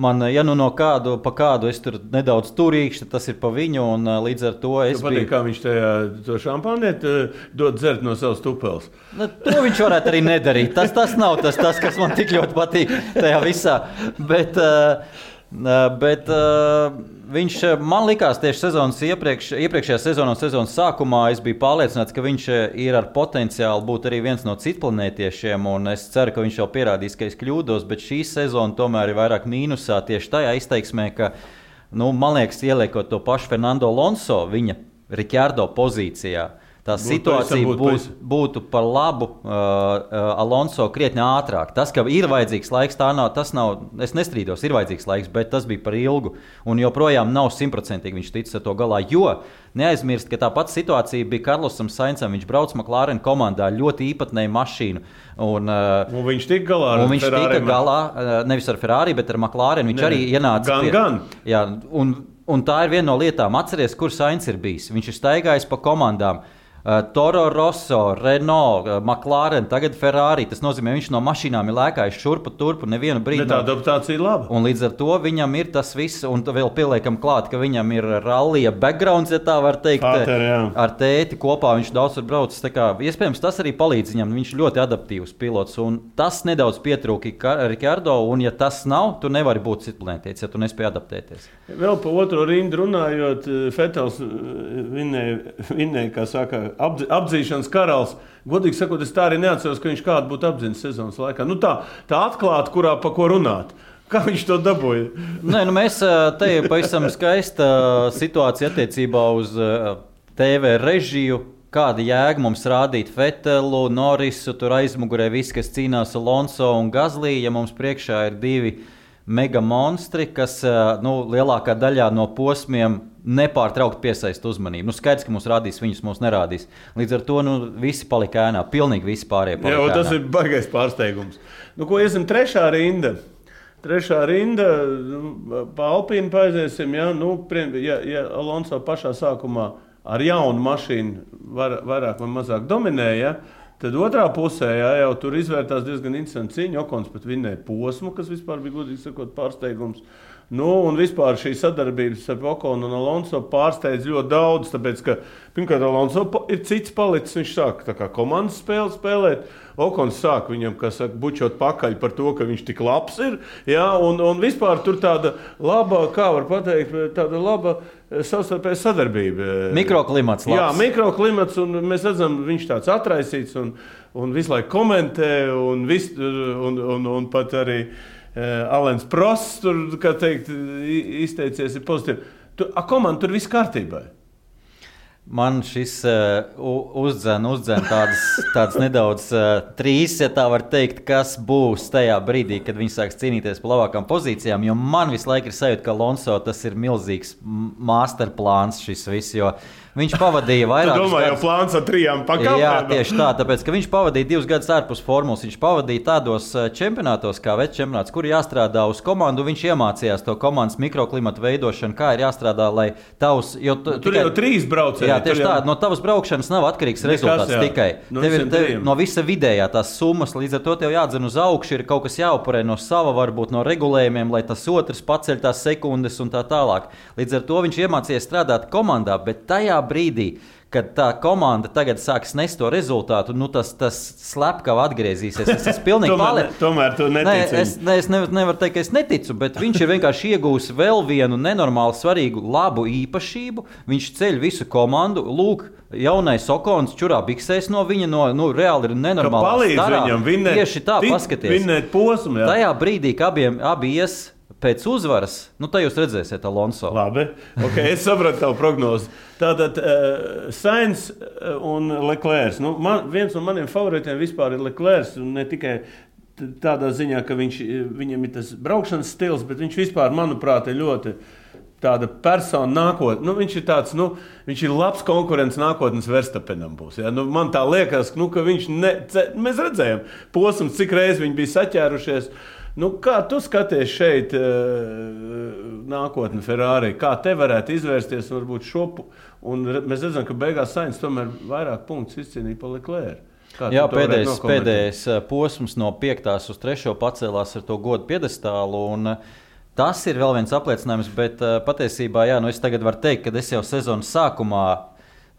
man, ja nu no kādu, pa kādu es tur nedaudz turīšu, tad tas ir pa viņu. Un, uh, līdz ar to es. Patīk, biju... Kā viņš tajā to šampānieti uh, dod dzert no savas tupeles. Nu, to viņš varētu arī nedarīt. Tas, tas nav tas, tas, kas man tik ļoti patīk tajā visā. Bet, uh, Bet uh, viņš man likās tieši sezonas iepriekš, iepriekšējā sezonā, sezonas sākumā. Es biju pārliecināts, ka viņš ir ar potenciālu būt arī viens no citplanētiešiem. Es ceru, ka viņš jau pierādīs, ka es kļūdos, bet šī sezona tomēr ir vairāk mīnusā tieši tajā izteiksmē, ka, nu, man liekas, ieliekot to pašu Fernando Lonso viņa Rikārdo pozīcijā tā būtu situācija būtu, būtu, būtu par labu uh, uh, Alonso krietni ātrāk. Tas, ka ir vajadzīgs laiks, tā nav, tas nav, es nestrīdos, ir vajadzīgs laiks, bet tas bija par ilgu. Un joprojām nav simtprocentīgi viņš ticis ar to galā. Jo neaizmirst, ka tā pati situācija bija Karlosam Saincam. Viņš brauc McLaren komandā ļoti īpatnēju mašīnu. Un, uh, un viņš tika galā ar viņš Ferrari. Tika galā, uh, nevis ar Ferrari, bet ar McLaren. Viņš ne, arī ienāca. Gan, pie, gan. Jā, un, un tā ir viena no lietām. Atcerieties, kur Sainz ir bijis. Viņš ir staigājis pa komandām. Uh, Toro Rosso, Renault, uh, McLaren, tagad Ferrari. Tas nozīmē, viņš no mašīnām ir lēkājis šurpu turpu, nevienu brīdi. Tā adaptācija ir laba. Un līdz ar to viņam ir tas viss, un vēl pieliekam klāt, ka viņam ir rallija backgrounds, ja tā var teikt. Pater, jā. ar tēti kopā viņš daudz tur brauc. tā Kā, iespējams, tas arī palīdz viņam. Viņš ir ļoti adaptīvs pilots, un tas nedaudz pietrūka Rikārdo. Un, ja tas nav, tu nevari būt citplanētietis, ja tu nespēj adaptēties. Vēl par otro rindu runājot, Fetels vinnēja, vinnēja kā saka, apdz, apdzīšanas karalis. Godīgi sakot, es tā arī neatceros, ka viņš kādu būtu apdzīts sezonas laikā. Nu, tā, tā atklāta, kurā pa ko runāt. Kā viņš to dabūja? Nē, nu mēs te ir pavisam skaista situācija attiecībā uz TV režiju. Kāda jēga mums rādīt Fetelu, Norisu, tur aizmugurē viss, kas cīnās Alonso un Gazlī, ja mums priekšā ir divi mega monstri, kas nu, lielākā daļā no posmiem nepārtraukti piesaista uzmanību. Nu, skaidrs, ka mums rādīs, viņus mums nerādīs. Līdz ar to nu, visi palika ēnā, pilnīgi visi pārējie. Jā, tas ir baisais pārsteigums. Nu, ko iesim trešā rinda? Trešā rinda, nu, pa Alpīnu paiziesim. Ja, nu, ja, ja Alonso pašā sākumā ar jaunu mašīnu var, vairāk vai mazāk dominēja, tad otrā pusē ja, jau tur izvērtās diezgan interesanti cīņa. Okons pat vinnēja posmu, kas vispār bija godīgi sakot pārsteigums. Nu, un vispār šī sadarbība starp Okonu un Alonso pārsteidz ļoti daudz. Tāpēc, ka, pirmkārt, Alonso ir cits palicis. Viņš sāk kā komandas spēli spēlēt. Okons sāk viņam saka, bučot pakaļ par to, ka viņš tik labs ir. Jā, un, un vispār tur tāda laba, kā var teikt, tāda laba eh, savstarpēja sadarbība. Mikroklimats. Labs. Jā, mikroklimats, un mēs redzam, viņš tāds atraisīts un, un visu laiku komentē, un, vis, un, un, un pat arī. Uh, Alans Prosts tur, teikt, izteicies pozitīvi. Tu, a, komanda tur viss kārtībā. Man šis uh, uzdzēna uzdzēn tādas, tādas nedaudz uh, trīs, ja tā var teikt, kas būs tajā brīdī, kad viņi sāks cīnīties par labākām pozīcijām. Jo man visu laiku ir sajūta, ka Lonso tas ir milzīgs masterplāns šis viss. Jo, uh, Viņš pavadīja vairāk. Es domāju, jau plāns ar trijām pakāpēm. Jā, tieši tā, tāpēc, ka viņš pavadīja divus gadus ārpus formulas. Viņš pavadīja tādos eh, čempionātos, kā vecais čempionāts, kur jāstrādā uz komandu. Viņš iemācījās to komandas mikroklimatu veidošanu, kā ir jāstrādā, lai tavs. Jo, tu, tur tikai, jau trīs braucieni. Jā, tieši tā, no tavas braukšanas nav atkarīgs Nekas, rezultāts jā. tikai. No, tev ir, tev, no visa vidējā tās summas, līdz ar to tev jādzen uz augšu, ir kaut kas jāupurē no sava, varbūt no regulējumiem, lai tas otrs paceļ tās sekundes un tā tālāk. Līdz ar to viņš iemācījās strādāt komandā, bet tajā brīdī, kad tā komanda tagad sāks nest to rezultātu, nu tas, tas slepkava atgriezīsies. Es esmu pilnīgi pārliecināts. tomēr tu netici. Nē, es, ne, es nevaru, nevaru teikt, ka es neticu, bet viņš ir vienkārši iegūs vēl vienu nenormāli svarīgu, labu īpašību. Viņš ceļ visu komandu. Lūk, jaunais Okons čurā biksēs no viņa, no, nu, reāli ir nenormāli. Palīdz starā. viņam vinnēt. Tieši tā, paskatieties. Posmu. Jā. Tajā brīdī, kad abiem abi ies pēc uzvaras, nu, tā jūs redzēsiet, Alonso. Labi, okay, es sapratu tavu prognozi. Tātad uh, Sainz un Leclerc. Nu, man, viens no maniem favorītiem vispār ir Leclerc. Ne tikai tādā ziņā, ka viņš, viņam ir tas braukšanas stils, bet viņš vispār, manuprāt, ir ļoti tāda persona nākotnē. Nu, viņš ir tāds, nu, viņš ir labs konkurents nākotnes Verstapenam. Būs, ja? nu, man tā liekas, nu, ka viņš, ne, mēs redzējām posms, cik reizes viņi bija saķērušies. Nu, kā tu skaties šeit, uh, nākotnē, Ferrari? Kā te varētu izvērsties varbūt šo? Un mēs redzam, ka beigās Sainz tomēr vairāk punktus izcīnīja pa Leclerc. Jā, pēdējais, pēdējais eh, posms no 5. uz 3. pacēlās ar to godu piedestālu. Un, uh, Tas ir vēl viens apliecinājums, bet uh, patiesībā, jā, nu es tagad varu teikt, ka es jau sezonas sākumā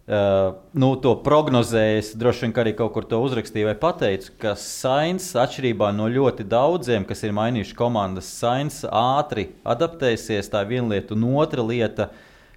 Uh, nu, to prognozēju, es droši vien arī kaut kur to uzrakstīju vai pateicu, ka Sainz, atšķirībā no ļoti daudziem, kas ir mainījuši komandas, Sainz ātri adaptēsies. Tā ir viena lieta, un otra lieta,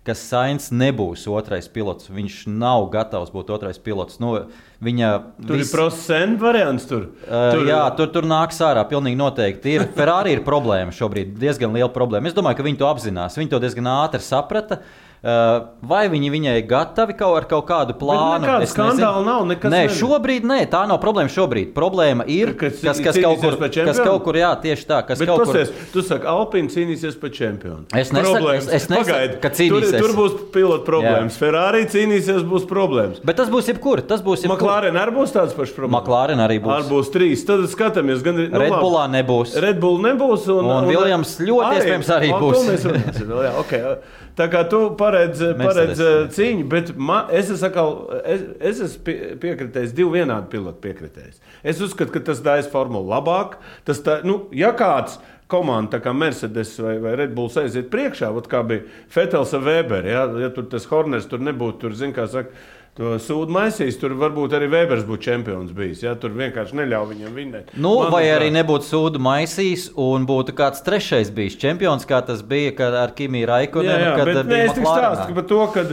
ka Sainz nebūs otrais pilots. Viņš nav gatavs būt otrais pilots. Nu, viņa tur vis... ir prosents variants. Tur. Uh, tur... Jā, tur, tur nāks ārā. Pilnīgi noteikti. Ir, Ferrari ir problēma šobrīd, diezgan liela problēma. Es domāju, ka viņi to apzinās. Viņi to diezgan ātri saprata. Uh, vai viņi viņai gatavi kaut ar kaut kādu plānu? Nekāda skandāla nav. Nē, nezinu. šobrīd nē, tā nav problēma. Šobrīd problēma ir, kas, kas, kas, kaut kur, kas kaut kur, jā, tieši tā. Kas Bet kaut pasies, kur... Tu saki, Alpīna cīnīsies par čempionu. Es nesaku, es, es nesaku ka cīnīsies. Tur, tur būs pilota problēmas. Jā. Ferrari cīnīsies, būs problēmas. Bet tas būs jebkur. Tas būs jebkur. McLaren arī būs tāds pašs problēmas. McLaren arī būs. Ar būs trīs. Tad skatāmies, gan nu, Red Bullā nebūs. Red Bull nebūs. Un, un, un Williams ļoti iespējams arī būs. Vēl, jā, okay. Tā kā tu pareizi paredz, paredz cīņu, bet man, es esmu, atkal, es, es esmu pie, piekritējis, divi vienādi piloti piekritējis. Es uzskatu, ka tas dājas formulu labāk. Tas tā, nu, ja kāds komanda, kā Mercedes vai, vai Red Bulls aiziet priekšā, kā bija Fetels ar Weberu, ja, ja tur tas Horners tur nebūtu, tur, zin, kā saka, to sūdu maisīs, tur varbūt arī Webers būtu čempions bijis. Ja? Tur vienkārši neļauj viņam vinnēt. Nu, vai arī nebūtu sūdu maisījis un būtu kāds trešais bijis čempions, kā tas bija kad ar Kimiju Raikonu. Jā, jā kad bet bija nē, es tik McLarenā. stāstu par to, ka,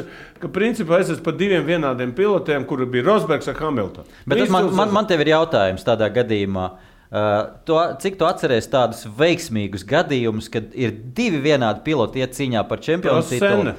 ka principā es esmu par diviem vienādiem pilotiem, kuri bija Rosbergs un Hamiltons. Bet man, man, man te ir jautājums tādā gadījumā. Uh, to, cik tu atceries tādus veiksmīgus gadījumus, kad ir divi vienādi piloti iet cīņā par čempionu titulu?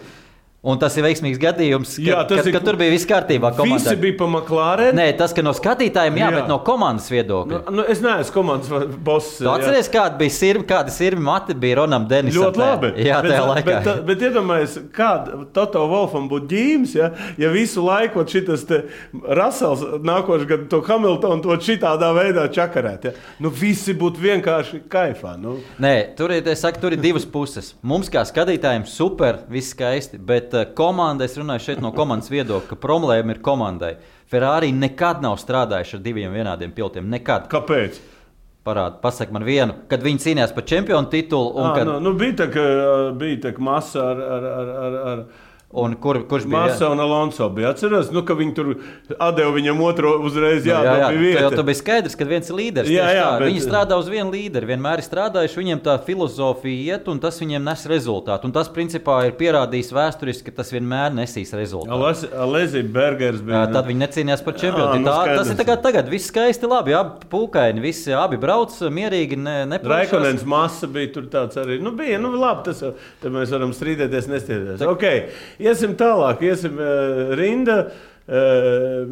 Un tas ir veiksmīgs gadījums, kad, Jā, kad, ir- kad tur bija viss kārtībā. Visi komandā. bija pa McLaren. Nē, tas, ka no skatītājiem, jā, Jā. bet no komandas viedokļa. Nu, nu, es neesmu komandas boss. Tu atceries, kāda bija sirma, kāda sirma mati bija Ronam Denisam? Ļoti labi. Jā, bet, tajā laikā. Bet, bet, bet iedomājieties, kāda Toto Wolfam būtu ģīms, ja, ja visu laiku šis Rasels nākošais gads to Hamiltonu to šitādā veidā čakarēt. Ja. Nu, visi būtu vienkārši kaifā. Nu. Nē, tur ir, saku, tur ir divas puses. Mums, kā skatītājiem, super, viss skaisti, bet uh, komanda, es runāju šeit no komandas viedokļa, ka problēma ir komandai. Ferrari nekad nav strādājuši ar diviem vienādiem pilotiem. Nekad. Kāpēc? Parādi, pasak man vienu, kad viņi cīnījās par čempionu titulu. À, kad, nu, nu, bija tā, ka bija tā masa ar. ar, ar, ar, ar un kur, kurš bija? Masa un Alonso bija. Atceros, nu, ka viņi tur atdeva viņam otro uzreiz. Jā, jā, jā, jā jau bija skaidrs, ka viens ir līderis. Jā, jā, tā. bet- Viņi strādā uz vienu līderi, vienmēr ir strādājuši. Viņiem tā filozofija iet, un tas viņiem nes rezultātu. Un tas, principā, ir pierādījis vēsturiski, ka tas vienmēr nesīs rezultātu. Alēzija Bergers bija. Jā, Tad viņi necīnījās par čempionu. Nu Tā, tas skaidrs. ir kā tagad. Viss skaisti, labi. Abi pūkaini, visi abi brauc mierīgi. Ne, nepāršās. Raikonens masa bija tur tāds arī. Nu, bija, nu, labi, tas tad mēs varam strīdēties, nestrīdēties. Ok, iesim tālāk, iesim uh, rinda. Uh,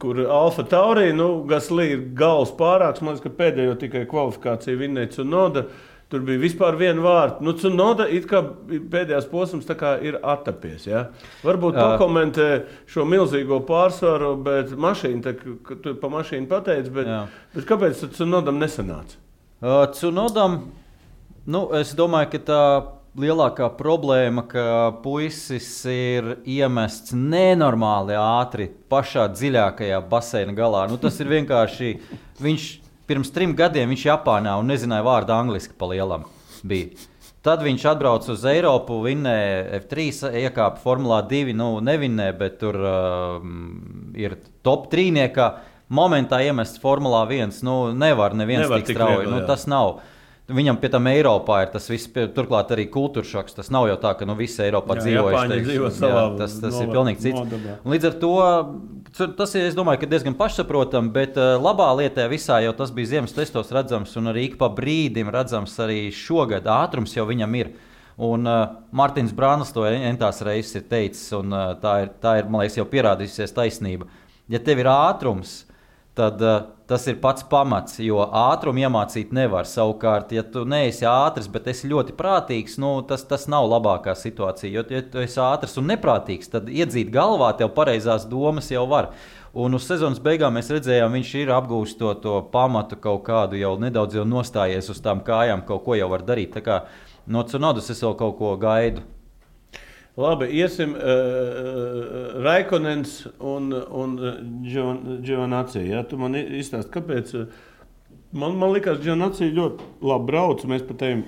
kur Alfa Taurī, nu, Gaslī ir galvas pārāks. Man liekas, ka pēdējo tikai kvalifikāciju vinnēja Cunoda. Tur bija vispār viena vārta. Nu, Cunoda it kā pēdējās posms tā kā ir attapies. Ja? Varbūt Jā. pakomentē šo milzīgo pārsvaru, bet mašīna, tā, ka tu pa mašīnu pateici, bet, Jā. bet kāpēc Cunodam nesanāca? Uh, Cunodam, nu, es domāju, ka tā lielākā problēma, ka puisis ir iemests nenormāli ātri pašā dziļākajā baseina galā. Nu, tas ir vienkārši. Viņš pirms trim gadiem viņš Japānā un nezināja vārdu angliski pa lielam. Bija. Tad viņš atbrauca uz Eiropu, vinnēja F3, iekāpa Formulā 2. Nu, nevinnēja, bet tur uh, ir top 3. Momentā iemests Formulā 1. Nu, nevar neviens Nevar tik strauji. Nu, tas nav. Viņam pie tam Eiropā ir tas viss, turklāt arī kultūras šoks. Tas nav jau tā, ka nu, visi Eiropā Jā, dzīvo. Savā tas, tas ir nova- pilnīgi cits. nodabā. Līdz ar to tas ir, domāju, diezgan pašsaprotami, bet uh, labā lietā visā jau tas bija ziemas testos redzams, un arī ik pa brīdim redzams arī šogad ātrums jau viņam ir. Un uh, Mārtiņš Brānis to entās reizes ir teicis, un uh, tā, ir, tā ir, man liekas, jau pierādījusies taisnība. Ja tev ir ātrums, tad uh, tas ir pats pamats, jo ātrumu iemācīt nevar. Savukārt, ja tu neesi ātrs, bet esi ļoti prātīgs, nu, tas, tas nav labākā situācija. Jo, ja tu esi ātrs un neprātīgs, tad iedzīt galvā tev pareizās domas jau var. Un uz sezonas beigām mēs redzējām, viņš ir apgūstis to, to pamatu kaut kādu, jau nedaudz jau nostājies uz tām kājām, kaut ko jau var darīt. Tā kā no Cunodas es vēl kaut ko gaidu. Labi, iesim uh, Raikonens un, un Giovanni. Ja? Tu man izstāsti, kāpēc. eh, Man, man liekas, Giovanni ļoti labi brauc. Mēs pat tiem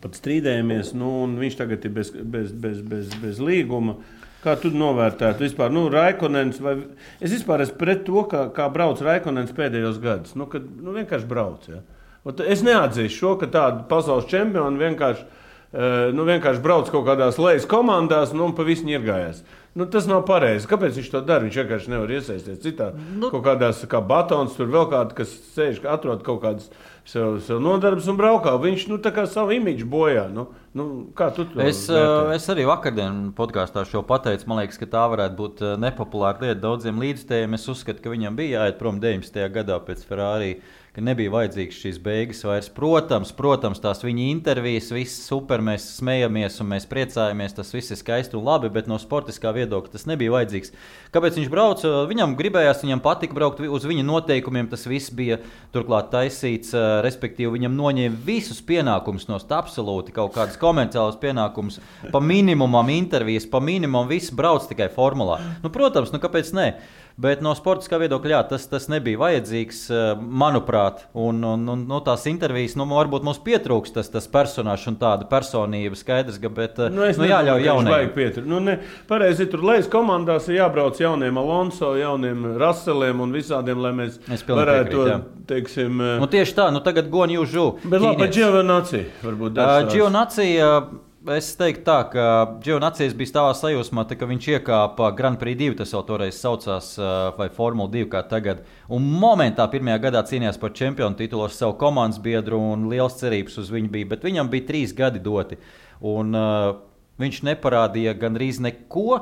pat strīdējāmies, nu, un viņš tagad ir bez, bez, bez, bez, bez līguma. Kā tu novērtētu vispār? Nu, Raikonens, vai... Es vispār esmu pret to, kā, kā brauc Raikonens pēdējos gados. Nu, kad, nu, vienkārši brauc. Ja? Ot, Es neatzīstu šo, ka tāda pasaules čempiona vienkārši, eh, nu, vienkārši brauc kaut kādās lejas komandās nu, un pa visu ņirgājās. Nu, tas nav pareizi. Kāpēc viņš to dara? Viņš vienkārši nevar iesaistīties citā. Nu, kaut kādās kā batons, tur vēl kāda, kas sēž, atrod kaut kādas sev, sev nodarbes un braukā. Viņš nu, tā kā savu imidžu bojā. Nu, nu, kā tu to Es, vērtē? uh, es arī vakardienas podkāstā šo pateicu. Man liekas, ka tā varētu būt uh, nepopulāra lieta daudziem līdzstājiem. Es uzskatu, ka viņam bija jāiet prom 19. gadā pēc Ferrari ka nebija vajadzīgas šīs beigas vairs. Protams, protams, tās viņa intervijas, viss super, mēs smejamies un mēs priecājamies. Tas viss ir skaisti un labi, bet no sportiskā viedokļa tas nebija vajadzīgs. Kāpēc viņš brauca? Viņam gribējās, viņam patika braukt uz viņa noteikumiem. Tas viss bija turklāt taisīts, respektīvi, viņam noņēma visus pienākumus no absolūti kaut kādus komerciālus pienākumus, pa minimumam intervijas, pa minimumam viss brauc tikai formulā. Nu, protams, nu kāpēc ne? Bet no sportiskā viedokļa jā, tas, tas nebija vajadzīgs, eh, manuprāt. Un, un, un no tās intervijas nu, varbūt mums pietrūks tas, tas personāžs un tāda personība. Skaidrs, ka bet, eh, nu, nu, jāļauj jauniem. Nu, ne, pareizi, tur lejas komandās ir jābrauc jauniem Alonso, jauniem Raseliem un visādiem, lai mēs varētu to, teiksim. Eh, nu, tieši tā, nu tagad Gonju Žu. Bet labi, par Giovanacī varbūt. Giovanacī, uh, Es teiktu, tā, ka Džonacijas bija tādā sajūsmā, tā, ka viņš iekāpa Grand Prix 2, tas jau toreiz saucās, vai Formula 2, kā tagad. Un momentā pirmajā gadā cīnījās par čempionu titulu ar savu komandas biedru, un liels cerības uz viņu bija. Bet viņam bija trīs gadi doti, un uh, viņš neparādīja gandrīz neko.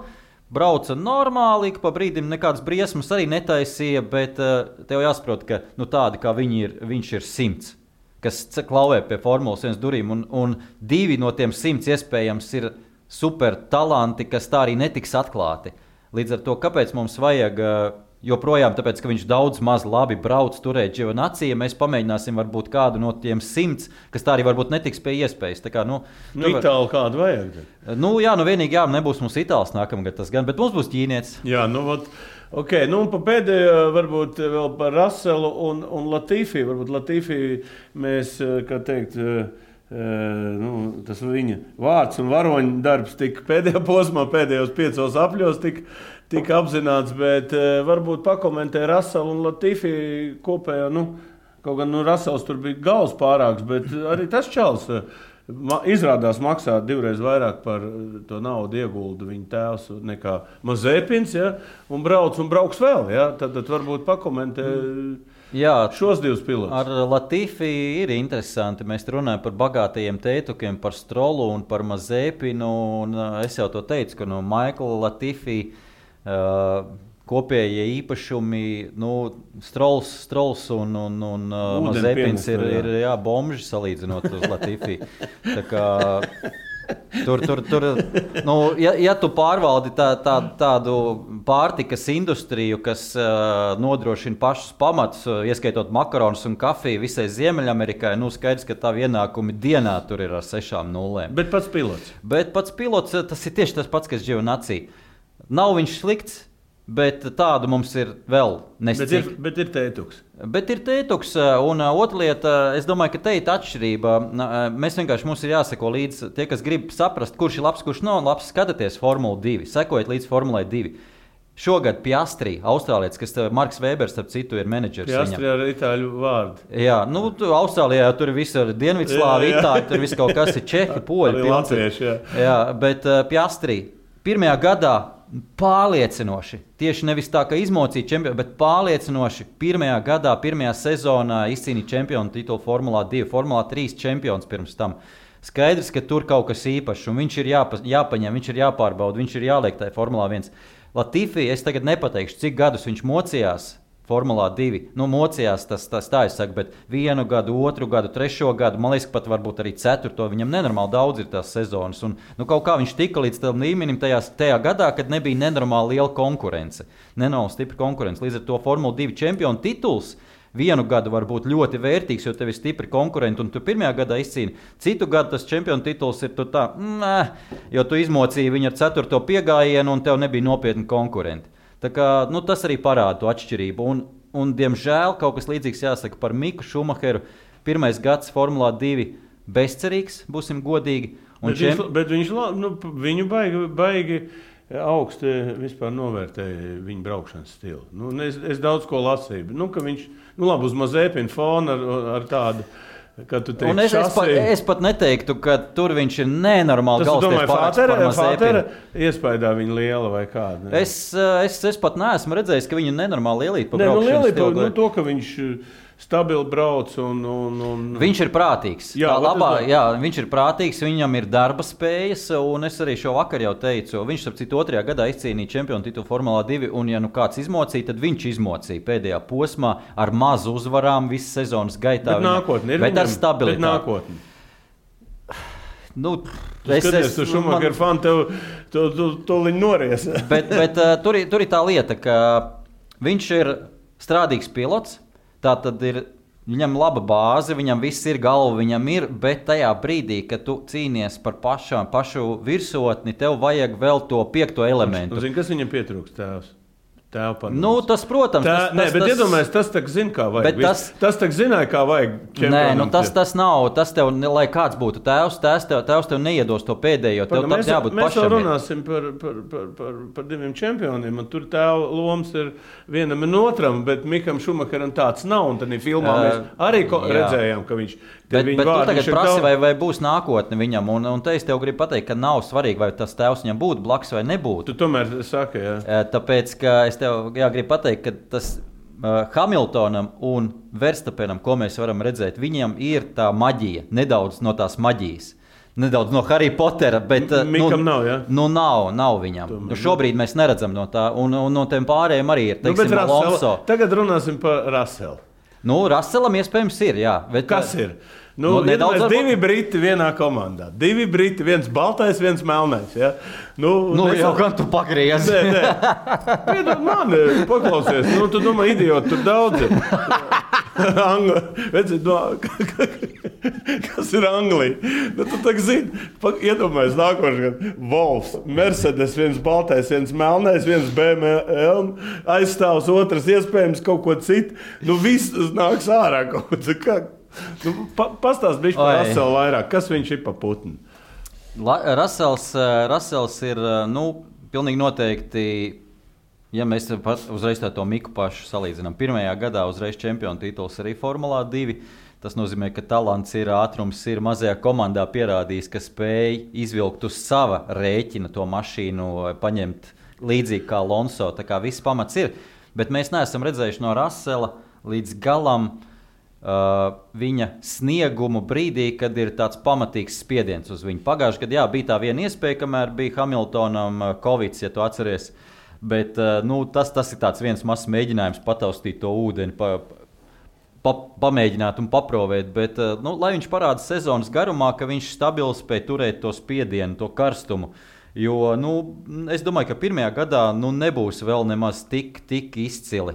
Brauca normāli, pa brīdim nekādas briesmas arī netaisīja, bet uh, tev jāsaprot, ka nu, tādi kā viņi ir, viņš ir simts kas klauvē pie Formulas 1 durvīm, un, un divi no tiem simts iespējams ir super talanti, kas tā arī netiks atklāti. Līdz ar to, kāpēc mums vajag joprojām, tāpēc, ka viņš daudz maz labi brauc turēt Giovanaciju, mēs pamēģināsim varbūt kādu no tiem simts, kas tā arī varbūt netiks pie iespējas. Tā kā, nu, nu, itāli kādu vajag. Nu, jā, nu vienīgi jā, nebūs mums itāls nākamgad tas gan, bet mums būs ķīnietis. Jā, nu, vat... Okay, nu un pēdējā, varbūt vēl par Raselu un, un Latīfiju. Varbūt Latīfiju mēs, kā teikt, nu, tas viņa vārds un varoņa darbs tika pēdējā posmā, pēdējos piecos apļos tika, tika apzināts, bet varbūt pakomentē Raselu un Latīfiju kopējā, nu, kaut gan nu, Rasels tur bija gals pārāks, bet arī tas čels. Ma, izrādās maksā divreiz vairāk par eh, to naudu ieguldu viņa tēvs nekā Mazepins. Ja? Un brauc un brauks vēl. Ja? Tad, tad varbūt pakomentē. Jā, šos divus pilotus. Ar Latīfu ir interesanti. Mēs runājam par bagātajiem tētukiem, par Strolu un par Mazepinu. Un eh, es jau to teicu, ka no Maikla Latīfī. Uh, kopējie īpašumi, nu, Strauss, Strauss un, un, un uh, Mazepins ir, ir jā, bomži salīdzinot uz Latviju. Tur, tur, tur, nu, ja, ja tu pārvaldi tā, tā, tādu pārtikas industriju, kas uh, nodrošina pašus pamatus, uh, ieskaitot makaronus un kafiju visai Ziemeļamerikai, nu skaidrs, ka tā ienākumi dienā tur ir ar sešām nulēm. Bet pats pilots. Bet pats pilots, tas ir tieši tas pats, kas Dživanacija. Nav viņš slikts, Bet tādu mums ir vēl nesacīt. Bet, bet ir tētuks. Bet ir tētuks, un otra lieta, es domāju, ka te ir atšķirība. Mēs vienkārši mums ir jāseko līdzi tie, kas grib saprast, kurš ir labs, kurš nav labs. Skatieties Formuli 2, sekojiet līdz Formulai 2. Šogad Piastri, Austrālijas, kas ir Marks Vēbers, starp citu, ir menedžers. Piastri ar itāļu vārdu. Jā, nu, tu, Austrālijā tur viss ir Dienvidslāvi, itāļi, tur viss kaut kas ir čehi, poļi. Latvieši, jā. jā, bet uh, Piastri pirmajā gadā pārliecinoši. Tieši nevis tā, ka izmocīja čempionu, bet pārliecinoši. Pirmajā gadā, pirmajā sezonā izcīnīja čempionu titulu Formulā 2, Formulā 3 čempions pirms tam. Skaidrs, ka tur kaut kas īpašs, un viņš ir jāpa, jāpaņem, viņš ir jāpārbauda, viņš ir jāliek tajā Formulā 1. Latīfī es tagad nepateikšu, cik gadus viņš mocījās Formulā 2. Nu, mocījās tas, tas tā, es saku, bet vienu gadu, otru gadu, trešo gadu, man liekas, pat varbūt arī ceturto. Viņam nenormāli daudz ir tās sezonas. Un, nu, kaut kā viņš tika līdz tam līmenim tajā, tajā gadā, kad nebija nenormāli liela konkurence. Nenormāli stipra konkurence. Līdz ar to Formula 2 čempionu tituls. Vienu gadu var būt ļoti vērtīgs, jo tev ir stipri konkurenti, un tu pirmajā gadā izcīni. Citu gadu tas čempionu tituls ir tā, nē, jo tu izmocīji viņu ar ceturto piegājienu, un tev nebija nopietni konkurenti. Kā, nu, tas arī parāda to atšķirību. Un, un, diemžēl kaut kas līdzīgs jāsaka par Miku Šumacheru. Pirmais gads Formulā 2 bezcerīgs, būsim godīgi. Un bet, čem... viņš, bet viņš nu, viņu baigi, baigi augsti vispār novērtēja viņa braukšanas stilu. Nu, es, es daudz ko lasīju. Nu, viņš nu, labi uz mazēpina fona ar, ar tādu. Un es, es, pat, es pat neteiktu, ka tur viņš ir nenormāli galvenais. Fātera iespējā viņa liela vai kāda. Ne? Es, eh, es, es pat neesmu redzējis, ka viņa nenormāli lielība pabeigta. Nu, lielība, nu, to, ka viņš stabili brauc. Un, un, un... Viņš ir prātīgs. Jā, es labā, jā, viņš ir prātīgs, viņam ir darba spējas, un es arī šo vakaru jau teicu, viņš ap citu otrajā gadā izcīnīja čempionu titulu Formulā 2, un ja nu kāds izmocīja, tad viņš izmocīja pēdējā posmā ar mazu uzvarām visas sezonas gaitā. Bet nākotnē ir Bet ar stabilitāti. bet nākotne. Nu, Tu skaties, tu Šumacher fani, tev tu, tu, tu viņi nories. bet, bet uh, tur, ir- tur ir tā lieta, ka viņš ir strādīgs pilots. Tā tad ir viņam laba bāze, viņam viss ir galva, viņam ir. Bet tajā brīdī, kad tu cīnies par pašām, pašu virsotni, tev vajag vēl to piekto Nu, elementu. zini, kas viņam pietrūkst? Tēvs. Padoms. Nu, tas, protams, Tā, tas, nē, tas, bet tas, iedomājieties, tas tā zina, kā vajag. Tas- tas tā zināja, kā vajag. Nē, nu, tas, tas nav. Tas tev, lai kāds būtu tēvs, tēvs tev, tēvs tev neiedos to pēdējo. Tev Pagaid, tam mēs jābūt mēs pašam. ir. runāsim par, par, par, par, par diviem čempioniem. un Tur tēva lomas ir vienam un otram, bet Mikam Šumacheram tāds nav. Un tad filmā Ā, mēs arī jā. redzējām, ka viņš Bet, bet tu vārdi, tagad prasi, vai, vai būs nākotne viņam. Un, un te es tev gribu pateikt, ka nav svarīgi, vai tas tēvs viņam būtu blakus vai nebūtu. Tu tomēr saki, jā. Eh, Tāpēc, ka es tev jā, gribu pateikt, ka tas uh, Hamiltonam un Verstapenam, ko mēs varam redzēt, viņiem ir tā maģija, nedaudz no tās maģijas. Nedaudz no Harry Pottera, bet eh, Mikam nav, jā? Nu, nav, nav viņam. Tomēr, Nu, šobrīd mēs neredzam no tā, un, un no tiem pārējiem arī ir. Nu, Teiksim, Russell, Alonso. tagad runāsim par Raselu. Nu, Raselam iespējams ir, jā. Bet, Kas eh, ir? Nu, Nu, nu, nedaudz varbūt- divi briti vienā komandā. Divi briti, viens baltais, viens melnais. Ja? Nu, Nu, mēs jau gan tu pagriezies. Nē, nē. Piedod man, paklausies. Nu, tu domā, idioti, tur daudz. Angli, redzi, no, kas ir Anglija? Nu, tu tā zini, iedomājies nākošais gads. Volfs, Mercedes, viens baltais, viens melnais, viens BMW, aizstāvs, otrs iespējams kaut ko citu. Nu, viss nāks ārā kaut citu. Nu, pa, Pastāst bišķi par. Raselu vairāk. Kas viņš ir pa putnu? La- Rasels, eh, Rasels ir eh, nu, pilnīgi noteikti. Ja mēs pat uzreiz to Miku pašu salīdzinām, pirmajā gadā uzreiz čempionu tituls arī Formulā 2. Tas nozīmē, ka talants ir, ātrums ir mazajā komandā pierādījis, ka spēj izvilkt uz sava rēķina to mašīnu, eh, paņemt līdzīgi kā Lonso. Tā kā viss pamats ir. Bet mēs neesam redzējuši no Rasela līdz galam uh, viņa sniegumu brīdī, kad ir tāds pamatīgs spiediens uz viņu. Pagājušajā gadā jā, bija tā viena iespēja, kamēr bija Hamiltonam uh, Covid, ja tu atceries. Bet uh, nu, tas, tas ir viens mazs mēģinājums pataustīt to ūdeni. Pa, pa, pamēģināt un paprovēt, bet uh, nu, lai viņš parāda sezonas garumā, ka viņš stabili spēj turēt to spiedienu, to karstumu. Jo nu, es domāju, ka pirmajā gadā nu, nebūs vēl nemaz tik, tik izcili.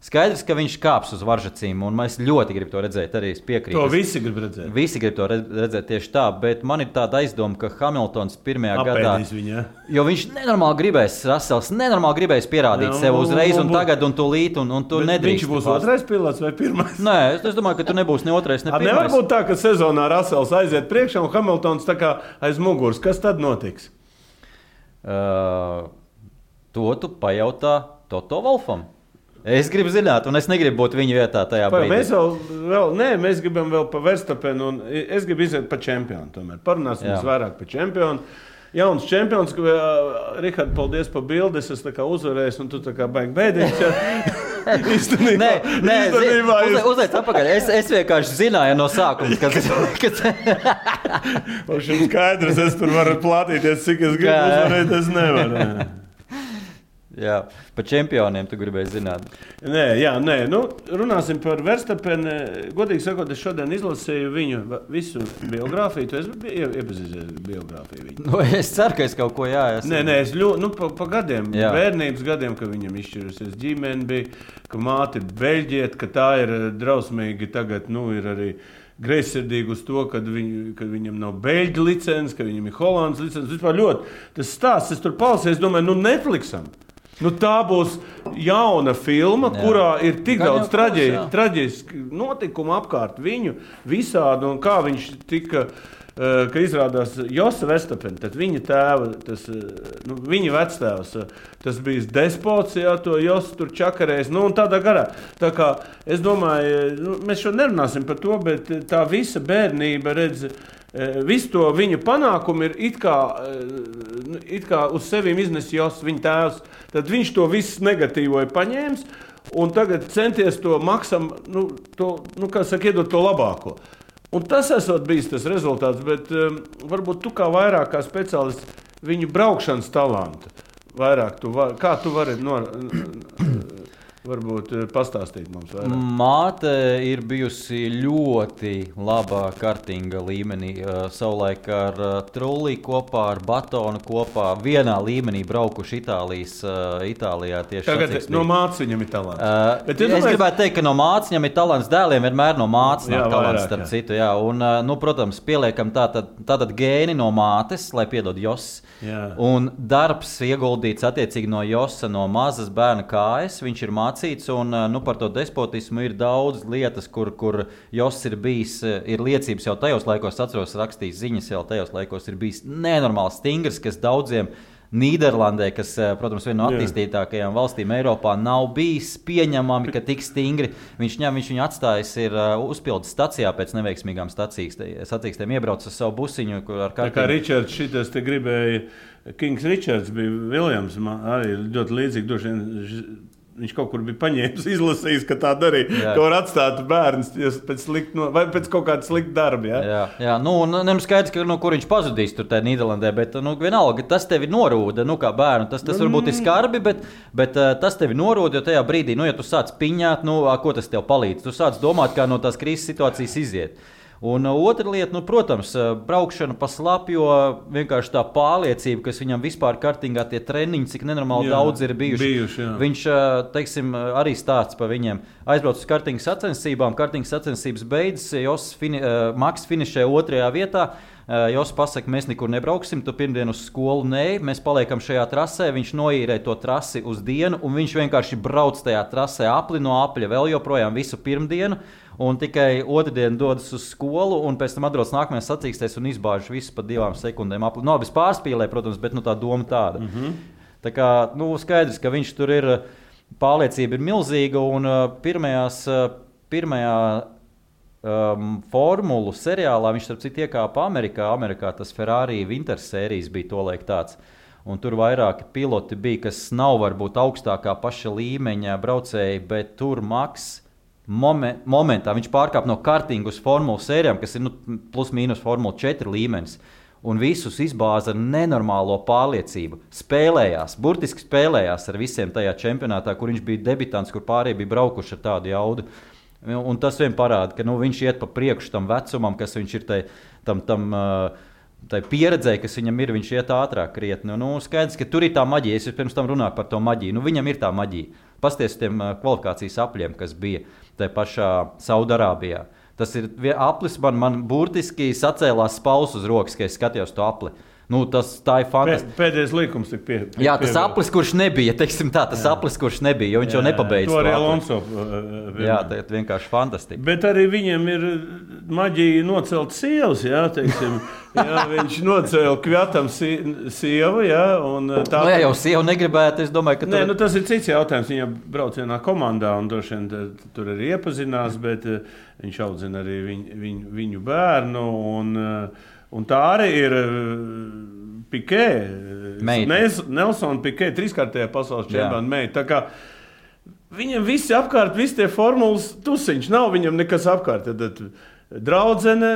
Skaidrs, ka viņš kāps uz varžacīm, un mēs ļoti gribam to redzēt. Arī es piekrītu. To Es- visi grib redzēt. Visi grib to re- redzēt tieši tā, bet man ir tāda aizdoma, ka Hamiltons pirmajā gadā Apēdīs viņa. Jo viņš nenormāli gribēs, Rasels nenormāli gribēs pierādīt Jā, sev un- uzreiz, un un būs- tagad, un tūlīt, un, un tu nedrīkst. Viņš būs pārs- otrais pilots vai pirmais? Nē, es, es domāju, ka tu nebūsi ne otrais, ne A, Nevar pirmais. būt tā, ka sezonā Rasels aiziet priekšā un Hamiltons tā kā aiz muguras. Kas tad notiks? Uh, to tu pajautā Toto Wolfam. Es gribu zināt, un es negribu būt viņa vietā tajā brīdī. mēs vēl, vēl, nē, mēs gribam vēl par Verstapenu, un es gribu iziet par čempionu. Tomēr parunāsim Jā. mēs vairāk par čempionu. Jauns čempions, ka, uh, Rihard, paldies par bildi. Es tā kā uzvarējis, un tu tā kā baigi bēdīgs. Ja? īstenībā, Nē, nē, īstenībā zi- jūs- uzliec- atpakaļ. Es, es vienkārši zināju no sākuma, ka tas ir skaidrs, es tur varu plātīties, cik es gribu uzvarēt. Es nevaru. Jā, par čempioniem tu gribēji zināt. Nē, jā, nē. Nu, runāsim par Verstapenu. Godīgi sakot, es šodien izlasīju viņu visu biogrāfiju. Tu esi ie- iepazīstinies ar biogrāfiju. Viņu. Nu, es ceru, ka es kaut ko jāsaka. Nē, nē, es ļoti, nu, pa, pa gadiem, Jā. bērnības gadiem, kad viņam izšķirusies ģimene, bija, ka māte ir beļģieta, ka tā ir eh, drausmīgi tagad, nu, ir arī greizsirdīgi uz to, ka, viņu, ka viņam nav beļģu licences, ka viņam ir holandas licences. Vispār ļoti tas stāsts, es tur palasīju, es domāju, nu, Netflixam. Nu, tā būs jauna filma, Jā. kurā ir tik Gan daudz traģē, traģisku notikumu apkārt viņu, visādi, un kā viņš tika. eh, Ka izrādās Josa Verstapena, tad viņa tēva, tas, eh, nu, viņa vectēvs, eh, tas bija despots, jā, to Josu tur čakarējis, nu, un tādā garā. Tā kā es domāju, nu, mēs šodien nerunāsim par to, bet tā visa bērnība, redz, eh, visu to viņa panākumu ir it kā, eh, nu, it kā uz sevi iznesis Josu, viņa tēvs. Tad viņš to visu negatīvo ir paņēmis. un tagad centies to maksam, nu, to, nu, kā saka, iedot to labāko. Un tas esot bijis tas rezultāts, bet um, varbūt tu kā vairāk kā speciālists viņu braukšanas talantu. Vairāk tu var, kā tu vari no, Varbūt eh, pastāstīt mums vairāk. Māte ir bijusi ļoti labā kartinga līmenī. Uh, savulaik ar uh, Trulli kopā, ar Batonu kopā, vienā līmenī braukuši Itālijas, Itālijā. Tagad no mācības viņam ir talants. Uh, Bet, es, es gribētu teikt, ka no mācības viņam ir talants. Dēliem vienmēr no mācības nav talants, starp jā. citu. Jā. Un, nu, protams, pieliekam tātad, tātad gēni no mātes, lai piedod Jos. Jā. Un darbs ieguldīts attiecīgi no Josa, no mazas bērna kājas. Viņš ir mācības mācīts, un nu, par to despotismu ir daudz lietas, kur, kur Joss ir bijis, ir liecības jau tajos laikos, atceros, rakstījis ziņas jau tajos laikos, ir bijis nenormāli stingrs, kas daudziem. Nīderlandē, kas, protams, viena no attīstītākajām valstīm Eiropā, nav bijis pieņemami, ka tik stingri viņš, ņem, viņš viņu atstājis ir uzpildes stacijā pēc neveiksmīgām sacīkstēm. Iebraucis ar savu busiņu, kur ar. Tā kā Ričards šitas te gribēja, Kings Ričards bija Viljams, arī ļoti līdzīgi, droši vien Viņš kaut kur bija paņēmis, izlasījis, ka tā darīja. Jā. Ka var atstāt bērnu pēc, slikt, no, pēc kaut kāda slikta darba. Ja? Jā, jā. Nu, nu skaidrs, ka, no kur viņš pazudīs tur Nīderlandē. Bet, nu, vienalga, tas tevi norūda, nu, kā bērnu. Tas, tas varbūt ir mm. skarbi, bet, bet uh, tas tevi norūda, jo tajā brīdī, nu, ja tu sāc piņāt, nu, ko tas tev palīdz? Tu sāc domāt, kā no tās krīzes situācijas iziet. Un uh, otra lieta, nu, protams, uh, braukšana pa slapju, vienkārši tā pārliecība, kas viņam vispār kārtīgā tie treniņi, cik nenormāli jā, daudz ir bijuši. bijuši jā. Viņš, uh, teiksim, arī stāsts par viņiem. Aizbraucis uz kartīgas sacensībām, kartīgas sacensības beidzas, Jos fini, Maks finišē otrajā vietā. Jos pasakā, mēs nekur nebrauksim, tu pirmdien uz skolu nē, mēs paliekam šajā trasē. Viņš noīrē to trasi uz dienu, un viņš vienkārši brauc tajā trasē apli no apļa vēl joprojām visu pirmdienu un tikai otrdien dodas uz skolu, un pēc tam atbrauc nākamajā sacīkstēs un izbāž visu pa divām sekundēm. No nu, abas pārspīlē, protams, bet nu, tā doma tāda. Mm -hmm. Tā kā nu, skaidrs, ka viņš tur ir, pārliecība ir milzīga, un pirmajās, pirmajā um, formulu seriālā viņš, starp citu, iekāpa Amerikā. Amerikā tas Ferrari Winter sērijas bija tolaik tāds. Un tur vairāki piloti bija, kas nav varbūt augstākā paša līmeņa braucēji, bet tur maksā momen, momentā viņš pārkāpa no kartinga uz formulu sērijām, kas ir nu, plus mīnus formula 4 līmenis. Un visus izbāza ar nenormālo pārliecību. Spēlējās, burtiski spēlējās ar visiem tajā čempionātā, kur viņš bija debitants, kur pārējie bija braukuši ar tādu jaudu. Un tas vien parāda, ka nu, viņš iet pa priekšu tam vecumam, kas viņš ir tai, tam. tam uh, tai pieredzē, kas viņam ir, viņš iet ātrāk, krietni. Nu, skaidrs, ka tur ir tā maģija. Es pirms tam runāju par to maģiju. Nu, viņam ir tā maģija. Pasties tiem kvalifikācijas apļiem, kas bija tajā pašā Saudarābijā. Tas ir aplis, man, man burtiski sacēlās spaules uz rokas, kad es skatījos to apli. Nu, tas ir fantastiski. Pēdējais likums tika pie, pie, Jā, tas aplis, kurš nebija, teiksim tā, tas jā. aplis, kurš nebija, jo viņš jā, jau nepabeidza. To arī Alonso. Jā, tā ir vienkārši fantastiski. Bet arī viņam ir maģija nocelt sievas, jā, teiksim. jā, viņš nocēla kvētam sievu. Jā, tā nu, jā, jau sieva negribētu. Es domāju, ka Nē, nu, tas ir cits jautājums. Viņa brauc vienā komandā un vien, tur arī iepazinās, bet viņš audzina arī viņ, viņ, viņu bērnu. Un, uh, Un tā arī ir eh, Pikē. Nelsona Pikē, trīskārtējā pasaules čempionāta meita. Viņam visi apkārt, visi tie formulas tusiņš, nav viņam nekas apkārt. Tad, tad, draudzene,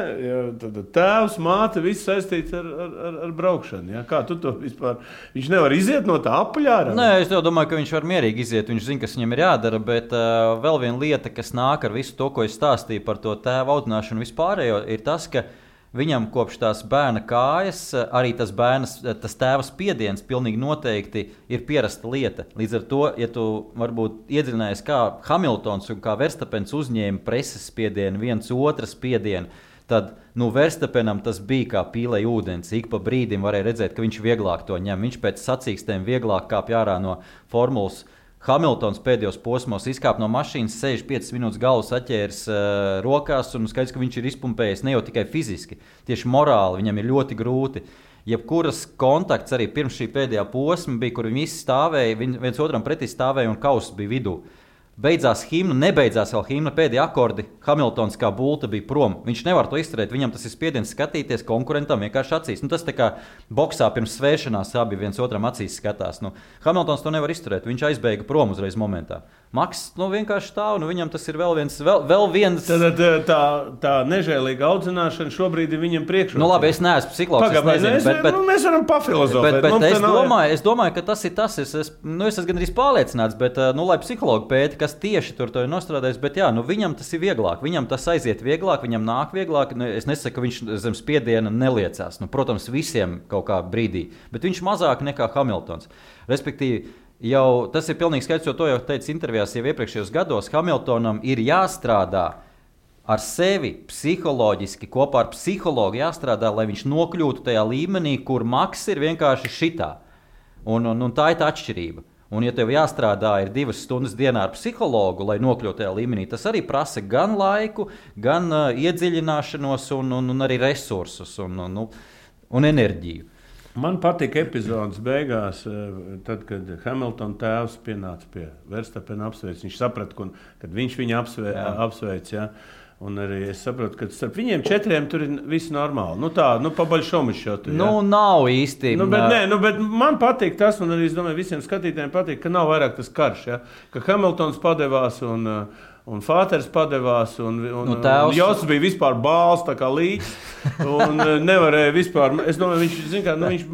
tad tēvs, māte, viss saistīts ar, ar, ar, ar braukšanu. Ja? Kā tu to vispār? Viņš nevar iziet no tā apaļā. Nē, es domāju, ka viņš var mierīgi iziet. Viņš zina, kas viņam ir jādara. Bet uh, vēl viena lieta, kas nāk ar visu to, ko es stāstīju par to tēva audzināšanu vispārējo, ir tas, ka viņa Viņam kopš tās bērna kājas, arī tas, bērnas, tas tēva spiediens pilnīgi noteikti ir pierasta lieta. Līdz ar to, ja tu varbūt iedziļinājies, kā Hamiltons un kā Verstapens uzņēma preses spiedienu, viens otru spiedienu, tad nu, Verstapenam tas bija kā pīlē ūdens. Ik pa brīdim varēja redzēt, ka viņš vieglāk to ņem. Viņš pēc sacīkstēm vieglāk kāpj ārā no formulas Hamiltons pēdējos posmos izkāpa no mašīnas, 65 minūtes galvas atķēris uh, rokās, un skaidrs, ka viņš ir izpumpējis ne jau tikai fiziski, tieši morāli viņam ir ļoti grūti. Jebkuras kontakts arī pirms šī pēdējā posma bija, kur viņi visi stāvēja, viens otram pretī stāvēja un kauss bija vidū. Beidzās himna, nebeidzās vēl himna, pēdējie akordi. Hamiltons kā būta bija prom. Viņš nevar to izturēt. Viņam tas ir spiediens skatīties konkurentam vienkārši acīs. Nu, tas tā kā boxā pirms svēršanās abi viens otram acīs skatās. Nu, Hamiltons to nevar izturēt. Viņš aizbēga prom uzreiz momentā. Maks nu, vienkārši stāv, nu viņam tas ir vēl viens. Vēl, vēl viens... Tad, tā, tā nežēlīga audzināšana šobrīd ir viņam priekšā. Nu, labi, es neesmu psihologs. Pagaidām, es nezinu, es, bet, bet, nu, mēs varam pafilozofēt. Bet, bet Mums es, nav- domāju, es domāju, ka tas ir tas. Es, es, nu, es esmu gandrīz pārliecināts, bet, eh, nu, lai psihologi pēta, kas tieši tur ir nostrādājis. Bet, jā, nu, viņam tas ir vieglāk. Viņam tas aiziet vieglāk, viņam nāk vieglāk. Nu, Es nesaku, ka viņš zem spiediena neliecās. Nu, protams, visiem kaut kā brīdī, bet viņš mazāk nekā Hamiltons. Respektīvi, jau tas ir pilnīgi skaidrs, jo to jau teicu intervijās jau iepriekšējos gados. Hamiltonam ir jāstrādā ar sevi psiholoģiski, kopā ar psihologu jāstrādā, lai viņš nokļūtu tajā līmenī, kur maks ir vienkārši šitā. Un, un, un tā ir tā atšķirība. Un, ja tev jāstrādā ir divas stundas dienā ar psihologu, lai nokļūtu tajā līmenī, tas arī prasa gan laiku, gan uh, iedziļināšanos, un, un, un arī resursus un, un, un, un enerģiju. Man patīk epizodes beigās, eh, tad, kad Hamiltona tēvs pienāca pie Verstapena apsveic. Viņš saprata, kad viņš viņu apsve, Jā. apsveic. Ja? Un arī es saprotu, ka starp viņiem četriem tur ir viss normāli. Nu, tā, nu, pabaļšomišķi. Ja? Nu, nav īsti. Nu, bet, nē, nu, bet man patīk tas, un arī es domāju, visiem skatītājiem patīk, ka nav vairāk tas karš. Ja? Ka Hamiltons padevās un, uh, un Fāters padevās. Un, un, Nu, tēvs- un Josis bija vispār bāls, tā kā līdzi. Uh, nevarēja vispār. Es domāju, viņš, kā, nu, viņš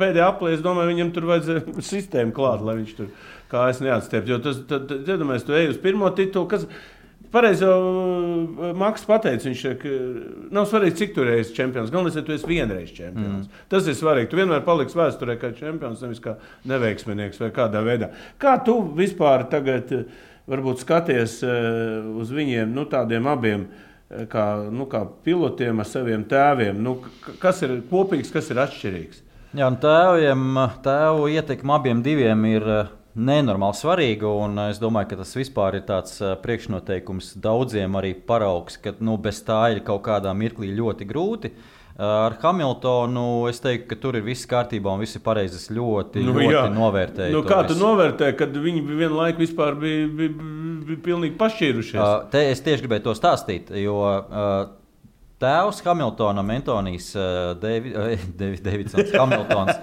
pēdējā aplē, es domāju, viņam tur vajadzēja sistēmu klāt, lai viņš tur kājas neatstieptu. Jo tas, tad, tad, iedomājies, tu ej uz pirmo titulu. Kas, Pareizi jau uh, Maks pateica, viņš ka nav svarīgi, cik tu reizes čempions. Galvenais, ka tu esi vienreiz čempions. Mm. Tas ir svarīgi. Tu vienmēr paliksi vēsturē kā čempions, nevis kā neveiksminieks vai kādā veidā. Kā tu vispār tagad uh, varbūt skaties uh, uz viņiem, nu, tādiem abiem? uh, Kā, nu, kā pilotiem ar saviem tēviem. Nu, kas ir kopīgs, kas ir atšķirīgs? Jā, tēviem, tēvu ietekme abiem diviem ir eh, nenormāli svarīga. Es domāju, ka tas vispār ir tāds priekšnoteikums daudziem arī paraugs, ka nu, bez tā ir kaut kādā mirklī ļoti grūti. Eh, Ar Hamiltonu es teiktu, ka tur ir viss kārtībā un viss ir pareizi. Es ļoti, nu, ļoti novērtēju. Nu, kā tu visu. novērtē, kad viņi laiku vispār bija, bija, bija pilnīgi pašķīrušies? Uh, te es tieši gribēju to stāstīt, jo uh, tēvs Hamiltonam, Antonius Devi, Devi, Davidsons, Hamiltons,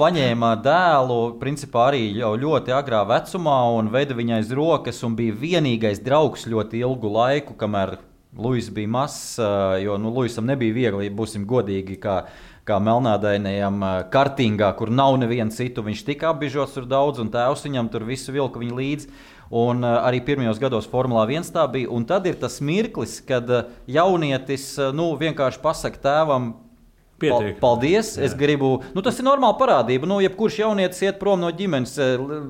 paņēma dēlu principā arī jau ļoti agrā vecumā un veda viņai aiz rokas un bija vienīgais draugs ļoti ilgu laiku, kamēr Luis bija mazs, jo nu, Luisam nebija viegli, būsim godīgi. Kā, Kā melnādainajam kartingā, kur nav neviena citu, viņš tika apbežots tur daudz, un tēvs viņam tur visu vilka viņu līdzi. Un arī pirmajos gados Formulā 1 tā bija. Un tad ir tas mirklis, kad jaunietis nu, vienkārši pasakā tēvam, Pietiek. paldies! Jā. Es gribu, nu, tas ir normāla parādība. Nu, jebkurš jaunietis iet prom no ģimenes,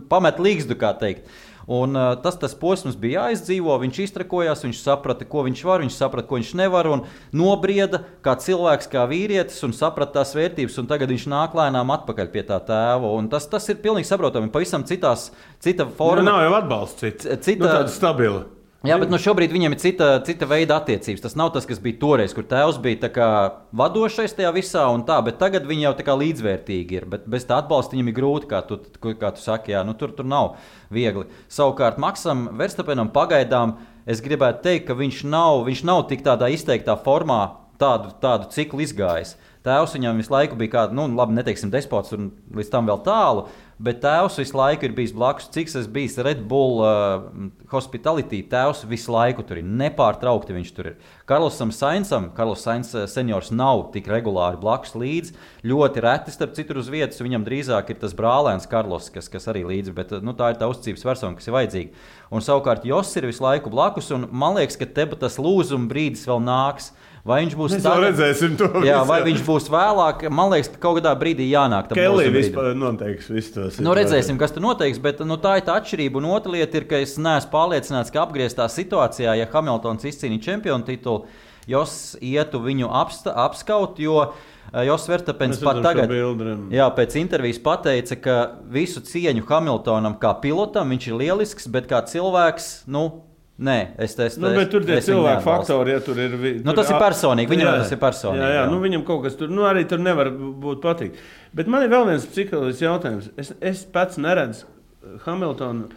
pamet līgstu, kā teikt. Un, uh, tas, tas posms bija jāizdzīvo, viņš iztrakojās, viņš saprata, ko viņš var, viņš saprata, ko viņš nevar, un nobrieda kā cilvēks, kā vīrietis, un saprata tās vērtības. un Tagad viņš nāk lēnām atpakaļ pie tā tēva. Tas, tas ir pilnīgi saprotami. Pavisam citās, cita Nu, forma. nav jau atbalsts cits. Cita- Nu, tāda stabila. Jā, bet nu, šobrīd viņam ir cita, cita veida attiecības. Tas nav tas, kas bija toreiz, kur tēvs bija kā vadošais tajā visā, un tā, bet tagad viņi jau tā kā līdzvērtīgi ir. Bet bez tā atbalsta viņam ir grūti, kā tu, kā tu saki. Jā, nu, tur, tur nav viegli. Savukārt Maksam Verstapenam pagaidām es gribētu teikt, ka viņš nav, viņš nav tik tādā izteiktā formā tādu, tādu ciklu izgājis. Tēvs viņam visu laiku bija kāds, nu, labi, neteiksim, despots un līdz tam vēl tālu. Bet tēvs visu laiku ir bijis blakus. Cik es biju Red Bull uh, hospitality, tēvs visu laiku tur ir. Nepārtraukti viņš tur ir. Karlosam Sainsam, Karlos Sains uh, seniors nav tik regulāri blakus līdzi. Ļoti reti, starp citu, uz vietas. Viņam drīzāk ir tas brālēns Karlos, kas, kas arī līdzi. Bet uh, nu, tā ir tā uzticības persona, kas ir vajadzīga. Un savukārt Joss ir visu laiku blakus. Un man liekas, ka te tas lūzuma brīdis vēl nāks. Vai viņš būs jau redzēsim to Jā, visu. vai viņš būs vēlāk? Man liekas, ka kaut kādā brīdī jānāk Kelly vispār noteiks visu to. Nu, redzēsim, kas tur noteiks, bet nu, tā ir tā atšķirība. Un otra lieta ir, ka es neesmu pārliecināts, ka apgrieztā situācijā, ja Hamiltons izcīnīja čempionu titulu, Jos ietu viņu apsta, apskaut, eh, Jos Vertapens pat tagad. Jā, pēc intervijas pateica, ka visu cieņu Hamiltonam kā pilotam viņš ir lielisks, bet kā cilvēks, nu, nē, es teiktu, Nu, bet tur tie cilvēku faktori, ja tur ir. Nu, tur tas ir personīgi, viņam Jā, tas ir personīgi, Jā, jā, jā. nu viņam kaut kas tur, nu arī tur nevar būt patīk. Bet man ir vēl viens psiholoģisks jautājums. Es, es pats neredzu Hamiltonu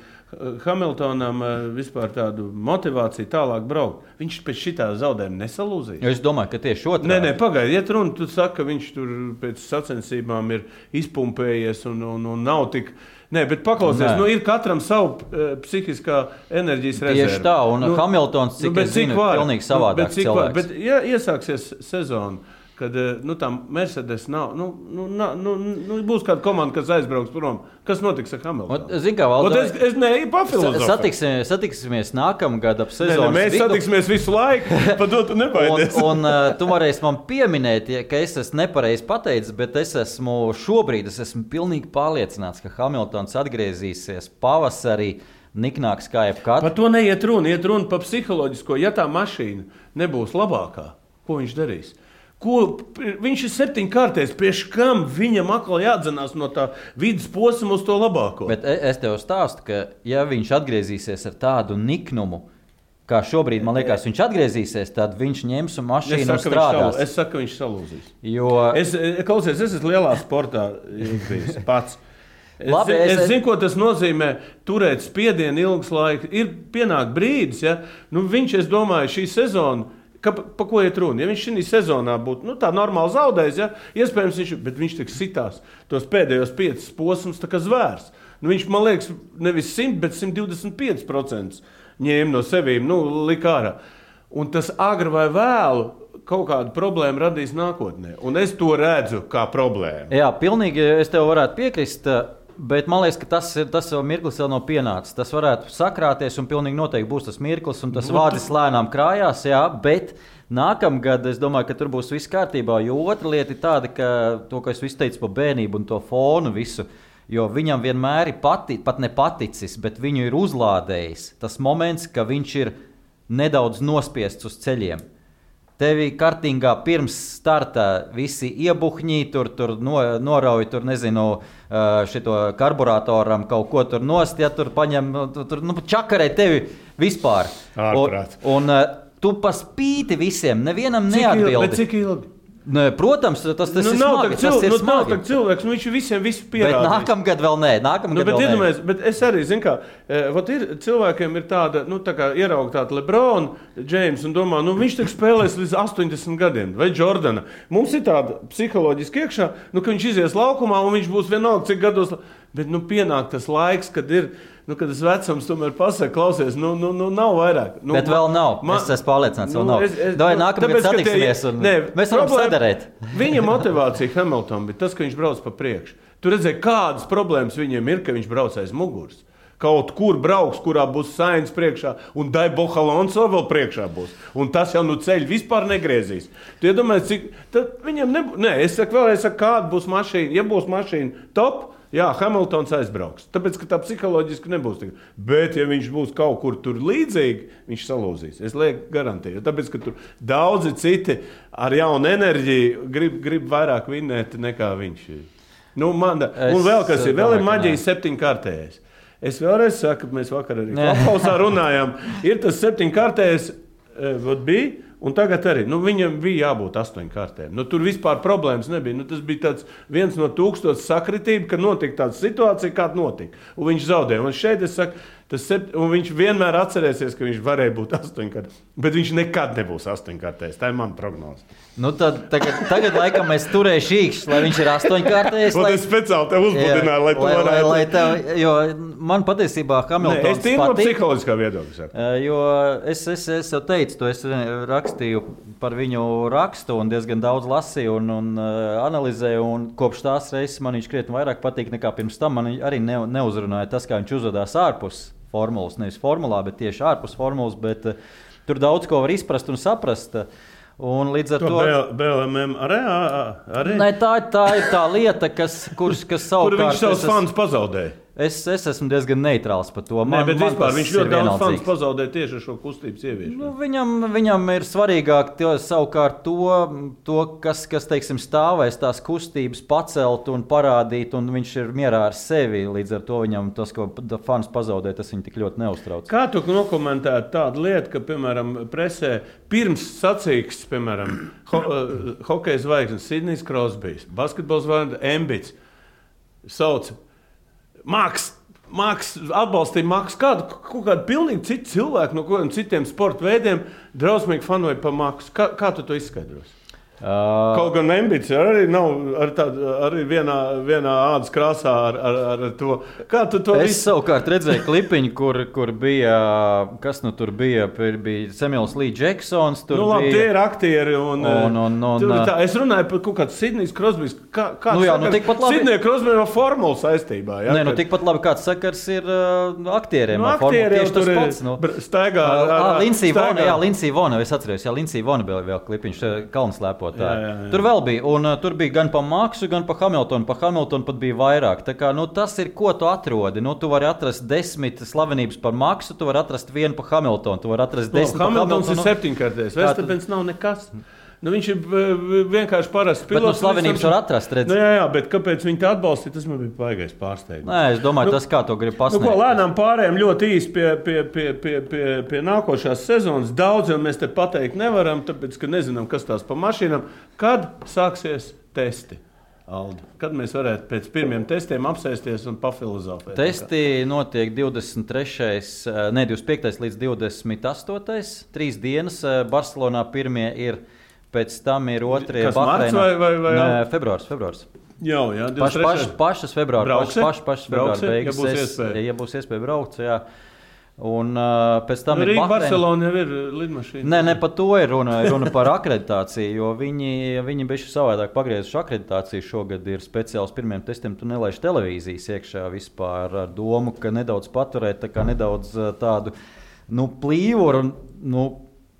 Hamiltonam eh, vispār tādu motivāciju tālāk braukt. Viņš pēc šitā zaudējuma nesalūzīs. Es domāju, ka tieši otrādi. Nē, nē, pagaidiet, iet runa. Tu saki, ka viņš tur pēc sacensībām ir izpumpējies un, un, un nav tik. Nē, bet paklausies, Nē. nu, ir katram savu uh, psihiskā enerģijas rezerve. Tieši tā, un Hamiltons, cik es zinu, ir pilnīgi savādāks bet, cik var, cilvēks. bet ja iesāksies sezona, kad eh, nu, tā Mercedes nav, nu, nu, na- nu, nu, būs kāda komanda, kas aizbrauks prom, kas notiks ar Hamiltonu? Zini, kā Valda, es, es neeju papildināt. satiksimies, satiksimies nākamgad ap sezonas mēs vidu. satiksimies visu laiku. To tu Un, nebaidies. un uh, tu varēsi man pieminēt, ja, ka es esmu nepareizi pateicis, bet es esmu šobrīd es esmu pilnīgi pārliecināts, ka Hamiltons atgriezīsies pavasarī. Niknāks kā jebkad. Par to neiet runa. Iet runa par psiholoģisko. Ja tā mašīna nebūs labākā, ko viņš darīs? Ko, viņš ir septiņkārtais. Priekš kam viņam atkal jādzenās no tā vidus posma uz to labāko? Bet e- es tev stāstu, ka ja viņš atgriezīsies ar tādu niknumu, kā šobrīd man liekas, viņš atgriezīsies, tad viņš ņems un es mašīnu saku, ka viņš strādās. es saku, ka viņš salūzīs. Jo Es, eh, klausies, es esmu lielā sportā bijis pats. Es, Labi, es- es, es zinu, ko tas nozīmē. Turēt spiedienu ilgs laiks. Ir pienācis brīdis, ja nu, viņš, es domāju, šī sezona. Ka, pa, ko iet runa? Ja viņš šī sezonā būtu nu, tā normāli zaudējis, ja, iespējams, viņš, viņš tik sitās tos pēdējos piecus posmus, kā zvērs. Nu, viņš, man liekas, nevis 100, bet 125% ņēma no sevis, nu, lika ārā. Un tas agri vai vēlu kaut kādu problēmu radīs nākotnē. Un es to redzu kā problēmu. Jā, pilnīgi es tev varētu piekrist. Bet man liekas, ka tas, ir, tas jau mirklis vēl nav pienācis. Tas varētu sakrāties, un pilnīgi noteikti būs tas mirklis, un tas Nu, vārds lēnām krājās. Jā, bet nākamgad es domāju, ka tur būs viss kārtībā. Jo otra lieta ir tāda, ka to, ko es teicu par bērnību un to fonu visu. Jo viņam vienmēr ir pati, pat nepaticis, bet viņu ir uzlādējis tas moments, ka viņš ir nedaudz nospiests uz ceļiem. Tevi kartingā pirms starta visi iebuhņi, tur, tur no, norauj, tur nezinu, šo karburatoram kaut ko tur nost, ja tur paņem, nu, tu- tur nu, čakarē tevi vispār. Ārprāt. Un, un tu paspīti visiem, nevienam Cik ilgi? neatbildi. Cik ilgi? Nē, protams, tas, tas nu, ir nav smagi. tā Tas ir cilvēks, nu, nav smagi. tā cilvēks, nu, viņš visiem visu Bet pierādīja. nākamgad vēl nē, nākamgad Nu, bet, vēl nē. bet es arī zinu, ka ir, cilvēkiem ir tāda, nu, tā kā ierauga tāda Lebrona, Džeims, un domā, nu, viņš tik spēlēs līdz 80 gadiem, vai Jordana. Mums ir tāda psiholoģiski iekšā, nu, ka viņš izies laukumā un viņš būs vienalga, cik gados. Bet nu, pienāk tas laiks, kad ir. Nu, kad tas vecums tomēr pasakā, klausies, nu, nu, nu nav vairāk. Nu, Bet vēl nav. Es esmu pārliecināts, vēl nav. Davai nākamgad tāpēc, ka satiksimies un mēs varam problēma- sadarēt. Viņa motivācija Hamiltonam bija tas, ka viņš brauc pa priekšu. Tur redzēja, kādas problēmas viņam ir, ka viņš brauc aiz muguras. Kaut kur brauks, kurā būs saimnes priekšā, un Daiboha Alonso vēl priekšā būs. Un tas jau nu ceļš vispār negriezīs. Tu iedomājies, cik viņam nebūs. Nē, es saku, vēlreiz, kāda būs mašīna. Ja būs mašīna top, jā, Hamiltons aizbrauks. Tāpēc, ka tā psiholoģiski nebūs. tik. Bet, ja viņš būs kaut kur tur līdzīgi, viņš salūzīs. Es lieku garantēju. Tāpēc, ka tur daudzi citi ar jaunu enerģiju grib, grib vairāk vinnēt nekā viņš. Nu, man, Es un vēl kas ir, vēl ir domāju, ka maģija nē. septiņkārtējais. Es vēlreiz saku, mēs vakar arī klausā runājām. Ir tas septiņkārtējais, eh, vot bija. Un tagad arī nu, viņam bija jābūt astoņām kārtēm. Nu, tur vispār problēmas nebija. Nu, tas bija viens no tūkstošiem sakritību, ka notika tāda situācija, kāda notika. Un viņš zaudēja. Un šeit es saku, sept... viņš vienmēr atcerēsies, ka viņš varēja būt astoņkārtējs. Bet viņš nekad nebūs astoņkārtējs. Tā ir mana prognoze. Nu, tad, tagad, tagad, laikam, es turēšu īkšķi, lai viņš ir astoņkārtējis. Un lai- es speciāli tev uzbudināju, lai lai, varētu. jo man patiesībā Hamiltons es tīri no psiholoģiskā viedokļa. Jo es, es, es jau teicu, to es rakstīju par viņu rakstu, un diezgan daudz lasīju un, un analizēju. Un kopš tās reizes man viņš krietni vairāk patīk nekā pirms tam. Man arī ne, neuzrunāja tas, kā viņš uzvedās ārpus formulas. Nevis formulā, bet tieši ārpus formulas. Bet, uh, tur daudz ko var izprast un saprast. eh, Un līdz ar To to. BL- BLM arī. arī. Nē, tā, tā ir tā lieta, kas, kurš, kas Kur savukārt. viņš savus es- fanus pazaudēja? Es, es esmu diezgan neitrāls par to. Nē, bet vispār tas viņš ļoti daudz fanus pazaudēja tieši ar šo kustības ieviešanu. Nu, viņam, viņam ir svarīgāk to, savukārt to, to kas, kas teiksim, stāvēs tās kustības, pacelt un parādīt, un viņš ir mierā ar sevi. Līdz ar to viņam tas, ko fans pazaudē, tas viņu tik ļoti neuztrauc. Kā tu nokomentētu tādu lietu, ka, piemēram, presē pirms sacīks, piemēram, ho, uh, hokeja zvaigznes Sidnijs Krosbijs, basketbols zvaigznes Embits, sauc Maks, Maks, atbalstīja Maksu. Kādu, kādu pilnīgi citu cilvēku no kādiem citiem sporta veidiem drausmīgi fanoja par Maksu. Kā, kā tu to izskaidrosi? Uh, Kaut gan ambīcija arī nav ar tādu, arī vienā, vienā ādas krāsā ar, ar, ar to. Kā tu to es visu? savukārt redzēju klipiņu, kur, kur bija, kas nu tur bija, bija Samuels Lee Džeksons. Tur nu, labi, bija, tie ir aktieri. Un, un, un, un, tā, es runāju par kaut kādu Sidnijas Krosbīs. Kā, kāds nu, jā, nu, tikpat labi. Sidnija Krosbīs ar formulu saistībā. Jā, Nē, nu, tikpat labi kāds sakars ir uh, aktieriem. Nu, aktieri jau tur pats, nu. staigā. Uh, Lindsay Vona, jā, Lindsay Vona, es atceros, jā, Lindsay Vona bija vēl klipiņš, kalns lēpo nākotnē. Tur vēl bija, un uh, tur bija gan par Maksu, gan par Hamiltonu. Par Hamiltonu pat bija vairāk. Tā kā, nu, tas ir, ko tu atrodi. Nu, tu vari atrast desmit slavenības par Maksu, tu vari atrast vienu par Hamiltonu. Tu vari atrast desmit no, Hamiltons par Hamiltonu. ir septiņkārtais. Verstapens nav nekas. Nu, viņš ir vienkārši parasts pilots. Bet, nu, slavenības var atrast. Nu, jā, jā, bet kāpēc viņi tā atbalstīja, tas man bija baigais pārsteigums. Nē, es domāju, nu, tas kā to grib pasniegt. Nu, ko, lēnām pārējām ļoti īsi pie, pie, pie, pie, pie, pie nākošās sezonas. Daudziem mēs te pateikt nevaram, tāpēc, ka nezinām, kas tās pa mašīnām. Kad sāksies testi? Aldi. Kad mēs varētu pēc pirmiem testiem apsēsties un pafilozofēt? Testi notiek 23. ne 25. līdz 28. Trīs dienas Barcelonā pirmie ir pēc tam ir otrie Bahreinā. Vai, vai, vai, Nē, februārs, februārs. Jā, jā, paš, paš, pašas februāra, pašas, pašas, pašas februāra beigas. Ja būs iespēja, ja būs iespēja braukt, jā. Un uh, pēc tam nu, Rīga, Barcelona jau ir lidmašīna. Nē, ne par to ir runa. Ir runa par akreditāciju, jo viņi, viņi bija savādāk pagriezuši akreditāciju. Šogad ir speciāls pirmiem testiem. Tu nelaiž televīzijas iekšā vispār ar domu, ka nedaudz paturēt tā nedaudz tādu nu, plīvuru. Nu,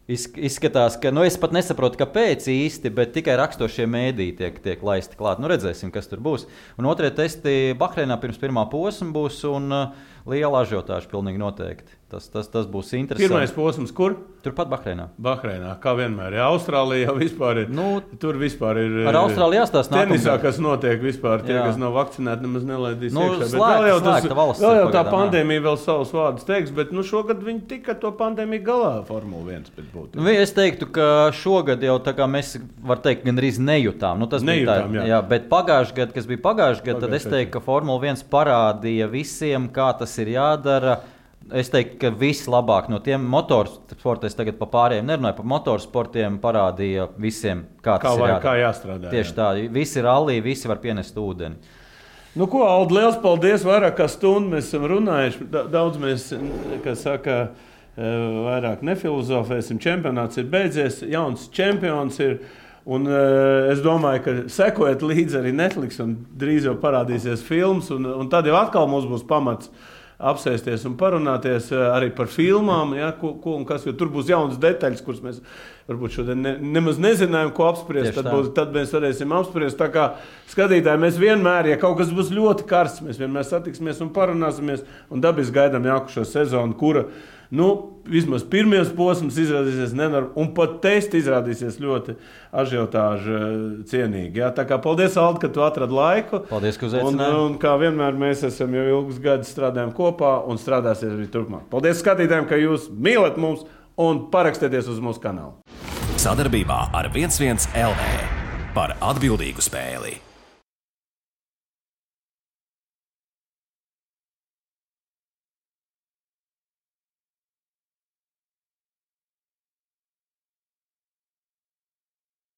Izskatās, ka nu, es pat nesaprotu, kāpēc īsti, bet tikai rakstošie mēdīji tiek, tiek laisti klāt. Nu, redzēsim, kas tur būs. Un otrie testi Bahreinā pirms pirmā posma būs un uh, liela ažiotāža pilnīgi noteikti. Tas, tas, tas būs interesanti. Pirmais posms, kur? Turpat Bahreinā. Bahreinā, kā vienmēr. Jā, Austrālijā vispār ir. Nu, tur vispār ir. Ar Austrāliju jāstāsta. Tenisā, kas notiek vispār, tie, jā. kas nav vakcinēti, nemaz nelaidīs nu, iekšā. Bet vēl jau, tas, vēl jau tā pandēmija vēl savus vārdus teiks, bet nu, šogad viņi tika to pandēmiju galā Formula 1. Nu, es teiktu, ka šogad jau tā kā mēs, var teikt, gandrīz nejūtām. Nu, tas nejūtām, tā, jā. jā. Bet pagājušajā gadā, kas bija pagājušajā gadā, tad es teiktu, ka Formula 1 parādīja visiem, kā tas ir jādara Es teiktu, ka vislabāk no tiem motorsportiem, tagad par pārējiem nerunāju, par motorsportiem parādīja visiem, kā, kā, var, jā, kā jāstrādā. Tieši jā. tā, visi ir allī, visi var pienest ūdeni. Nu, ko, Aldi, liels paldies! Vairāk kā stundu mēs esam runājuši. Daudz mēs, kā saka, eh, vairāk nefilozofēsim. Čempionāts ir beidzies, jauns čempions ir. Un, uh, es domāju, ka sekojiet līdzi arī Netflix, un drīz jau parādīsies filmas, un, un tad jau atkal mums būs pamats apsēsties un parunāties eh, arī par filmām, ja, ko, ko un kas. Tur būs jaunas detaļas, kuras mēs varbūt šodien ne, nemaz nezinājām, ko apspriest. Tad, būs, tad mēs varēsim apspriest. Tā kā skatītāji, mēs vienmēr, ja kaut kas būs ļoti karsts, mēs vienmēr satiksimies un parunāsimies. Un dabiski gaidām jākušo sezonu, kura nu, vismaz pirmais posms izrādīsies nenormāls, un pat testi izrādīsies ļoti ažiotāžu eh, cienīgi. Jā. Tā kā paldies, Alde, ka tu atradi laiku. Paldies, ka uzaicināji. Un, un kā vienmēr mēs esam jau ilgus gadus strādājam kopā un strādāsim arī turpmāk. Paldies skatītājiem, ka jūs mīlat mums un parakstieties uz mūsu kanālu. Sadarbībā ar 11 LV par atbildīgu spēli.